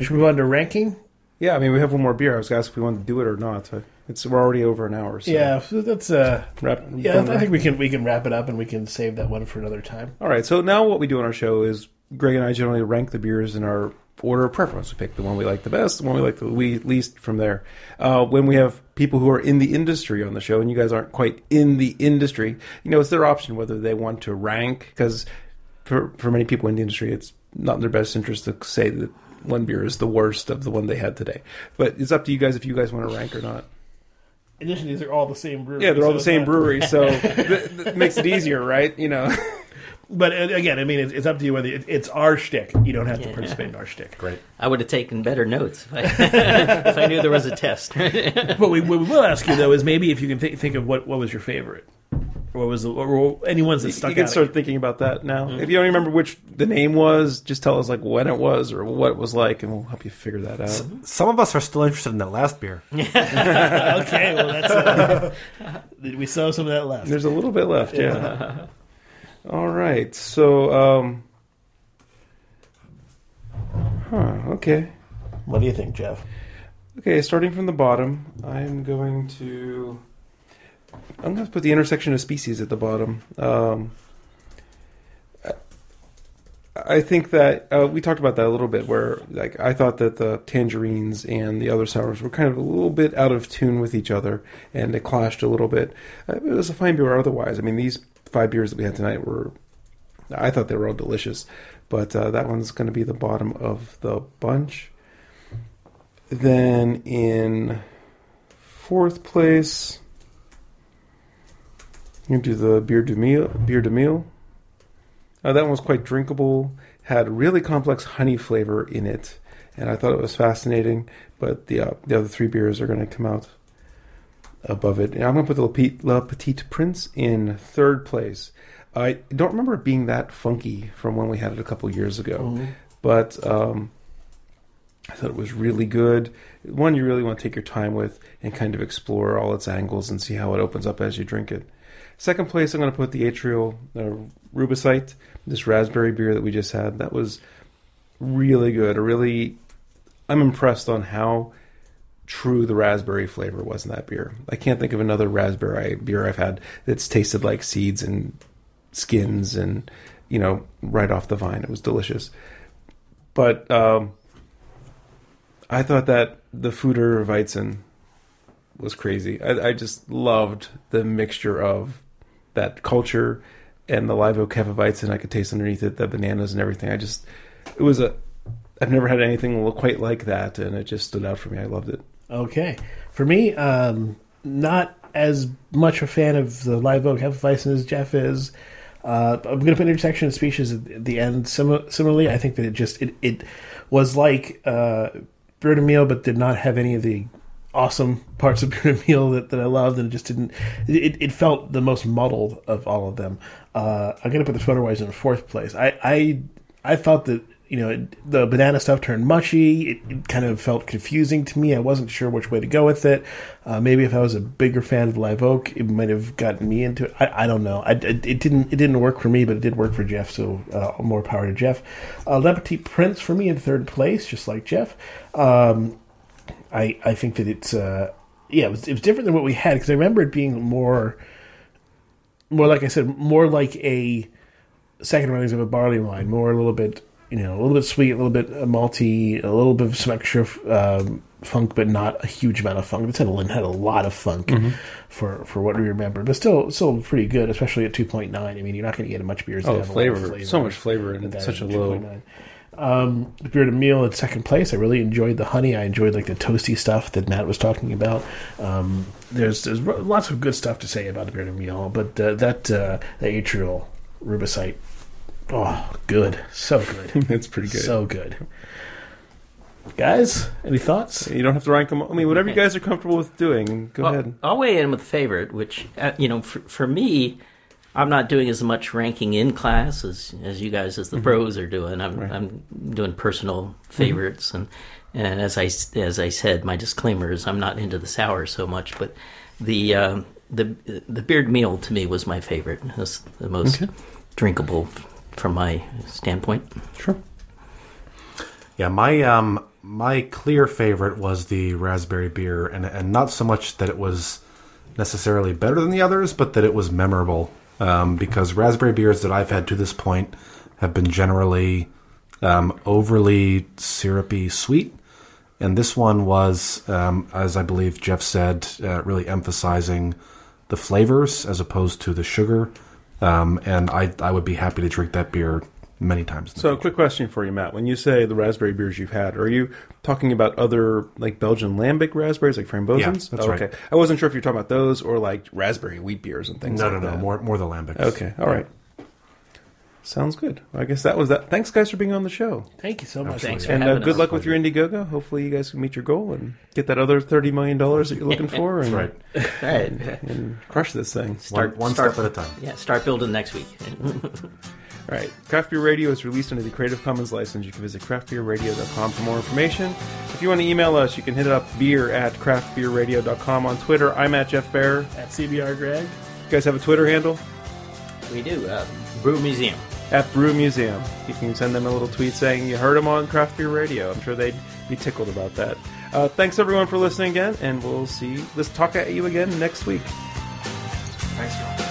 Speaker 2: Should we move on to ranking?
Speaker 1: Yeah, I mean, we have one more beer. I was going to ask if we wanted to do it or not. It's we're already over an hour. So
Speaker 2: Yeah, so that's uh,
Speaker 1: Wrap,
Speaker 2: yeah. I think we can we can wrap it up and we can save that one for another time.
Speaker 1: All right. So now what we do on our show is Greg and I generally rank the beers in our order of preference. We pick the one we like the best, the one we like the we least from there. Uh, when we have people who are in the industry on the show, and you guys aren't quite in the industry, you know, it's their option whether they want to rank because for for many people in the industry, it's not in their best interest to say that one beer is the worst of the one they had today. But it's up to you guys if you guys want to rank or not.
Speaker 2: In addition, these are all the same brewery.
Speaker 1: Yeah, they're all
Speaker 2: so
Speaker 1: the same
Speaker 2: not-
Speaker 1: brewery, [LAUGHS] so that, that makes it easier, right? You know. [LAUGHS]
Speaker 2: but uh, again, I mean, it's, it's up to you whether it, it's our shtick. You don't have to participate in our shtick.
Speaker 4: Great.
Speaker 3: I would have taken better notes if I, [LAUGHS] if I knew there was a test.
Speaker 2: What we, what we will ask you though is maybe if you can th- think of what, what was your favorite, what was the, or any ones that stuck
Speaker 1: you can
Speaker 2: out.
Speaker 1: start thinking about that now.
Speaker 2: Mm-hmm.
Speaker 1: If you don't remember which the name was, just tell us like when it was or what it was like, and we'll help you figure that out.
Speaker 4: Some of us are still interested in that last beer. [LAUGHS]
Speaker 2: okay, well that's uh, [LAUGHS] we still have some of that left.
Speaker 1: There's a little bit left, yeah. [LAUGHS] All right, so um, huh, okay,
Speaker 2: What do you think, Jeff?
Speaker 1: okay. Starting from the bottom, I'm going to I'm going to put the intersection of species at the bottom. Um, I- think that uh, we talked about that a little bit, where like I thought that the tangerines and the other sours were kind of a little bit out of tune with each other, and it clashed a little bit. Uh, it was a fine beer otherwise. I mean, these five beers that we had tonight were, I thought they were all delicious, but uh, that one's going to be the bottom of the bunch. Then in fourth place, you do the Biere du Miel. Biere du Miel. Uh, that one was quite drinkable. Had really complex honey flavor in it, and I thought it was fascinating. But the uh, the other three beers are going to come out above it. And I'm going to put the La Petite, La Petite Prince in third place. I don't remember it being that funky from when we had it a couple years ago, but um, I thought it was really good. One you really want to take your time with and kind of explore all its angles and see how it opens up as you drink it. Second place, I'm going to put the Atrial uh, Rubicite, this raspberry beer that we just had. That was really good. Really, I'm impressed on how true the raspberry flavor was in that beer. I can't think of another raspberry beer I've had that's tasted like seeds and skins and you know right off the vine. It was delicious. But um, I thought that the Foudreweizen was crazy. I, I just loved the mixture of that culture and the live oak Hefeweizen. And I could taste underneath it the bananas and everything. I just it was a I've never had anything quite like that, and it just stood out for me. I loved it.
Speaker 2: Okay, for me, um, not as much a fan of the live oak hefeweizen as Jeff is. Uh, I'm going to put intersection of species at the end. Sim- similarly, I think that it just it, it was like uh, meal, but did not have any of the awesome parts of Biere du Miel that, that I loved, and it just didn't. It, it felt the most muddled of all of them. Uh, I'm to put the Foudreweizen in fourth place. I I I thought that you know the banana stuff turned mushy. It, it kind of felt confusing to me. I wasn't sure which way to go with it. Uh, maybe if I was a bigger fan of Live Oak, it might have gotten me into it. I, I don't know. I, it, it didn't it didn't work for me, but it did work for Jeff. So uh, more power to Jeff. Uh, Le Petit Prince for me in third place, just like Jeff. Um, I I think that it's uh, yeah it was, it was different than what we had because I remember it being more more like I said more like a second runnings of a barley wine, more a little bit you know a little bit sweet, a little bit uh, malty, a little bit of some extra um, funk, but not a huge amount of funk. The Tenderlin had a lot of funk for for what we remember, but still still pretty good, especially at two point nine. I mean, you're not going to get a much beers.
Speaker 1: Oh,
Speaker 2: have a lot of
Speaker 1: flavor, so much flavor in
Speaker 2: that
Speaker 1: such a low.
Speaker 2: 2.9. Um, the beer meal at second place. I really enjoyed the honey. I enjoyed like the toasty stuff that Matt was talking about. Um, there's there's lots of good stuff to say about the Biere du Miel, but uh, that uh, the atrial rubicite, oh, good, so good, [LAUGHS]
Speaker 1: That's pretty good.
Speaker 2: so good. Guys, any thoughts?
Speaker 1: you don't have to rank them. I mean, whatever you guys are comfortable with doing, go
Speaker 3: Well,
Speaker 1: ahead.
Speaker 3: I'll weigh in with a favorite, which uh, you know, for, for me, I'm not doing as much ranking in class as as you guys as the pros are doing. I'm I'm doing personal favorites, and and as I as I said, my disclaimer is I'm not into the sour so much, but the um, the the Biere du Miel to me was my favorite. It's the most drinkable from my standpoint.
Speaker 1: Sure.
Speaker 4: Yeah, my um my clear favorite was the raspberry beer, and and not so much that it was necessarily better than the others, but that it was memorable. Um, because raspberry beers that I've had to this point have been generally um, overly syrupy sweet, and this one was, um, as I believe Jeff said, uh, really emphasizing the flavors as opposed to the sugar. Um, and I I would be happy to drink that beer many times. in the
Speaker 1: So, a
Speaker 4: future.
Speaker 1: quick question for you, Matt. When you say the raspberry beers you've had, are you talking about other like Belgian lambic raspberries, like framboises?
Speaker 4: Yeah, that's
Speaker 1: Oh,
Speaker 4: right.
Speaker 1: Okay, I wasn't sure if you're talking about those or like raspberry wheat beers and things.
Speaker 4: No,
Speaker 1: like
Speaker 4: no, no.
Speaker 1: that.
Speaker 4: More, more the lambics.
Speaker 1: Okay, all right. Sounds good. I guess that was that. Thanks, guys, for being on the show.
Speaker 2: Thank you so much.
Speaker 3: Thanks for
Speaker 1: And uh, good
Speaker 3: us.
Speaker 1: luck with your Indiegogo. Hopefully, you guys can meet your goal and get that other thirty million dollars that you're looking for, [LAUGHS] and,
Speaker 4: Right.
Speaker 3: All right.
Speaker 1: and crush this thing.
Speaker 3: Start
Speaker 4: one
Speaker 3: start,
Speaker 4: step at a time.
Speaker 3: Yeah, start building next week. [LAUGHS]
Speaker 1: All right. Craft Beer Radio is released under the Creative Commons license. You can visit craftbeerradio.com for more information. If you want to email us, you can hit it up beer at craftbeerradio.com on Twitter. I'm at Jeff Bear.
Speaker 2: At CBR Greg.
Speaker 1: You guys have a Twitter handle?
Speaker 3: we do. Uh, Brew Museum.
Speaker 1: At Brew Museum. You can send them a little tweet saying you heard them on Craft Beer Radio. I'm sure they'd be tickled about that. Uh, thanks everyone for listening again, and we'll see. Let's talk at you again next week.
Speaker 4: Thanks, John.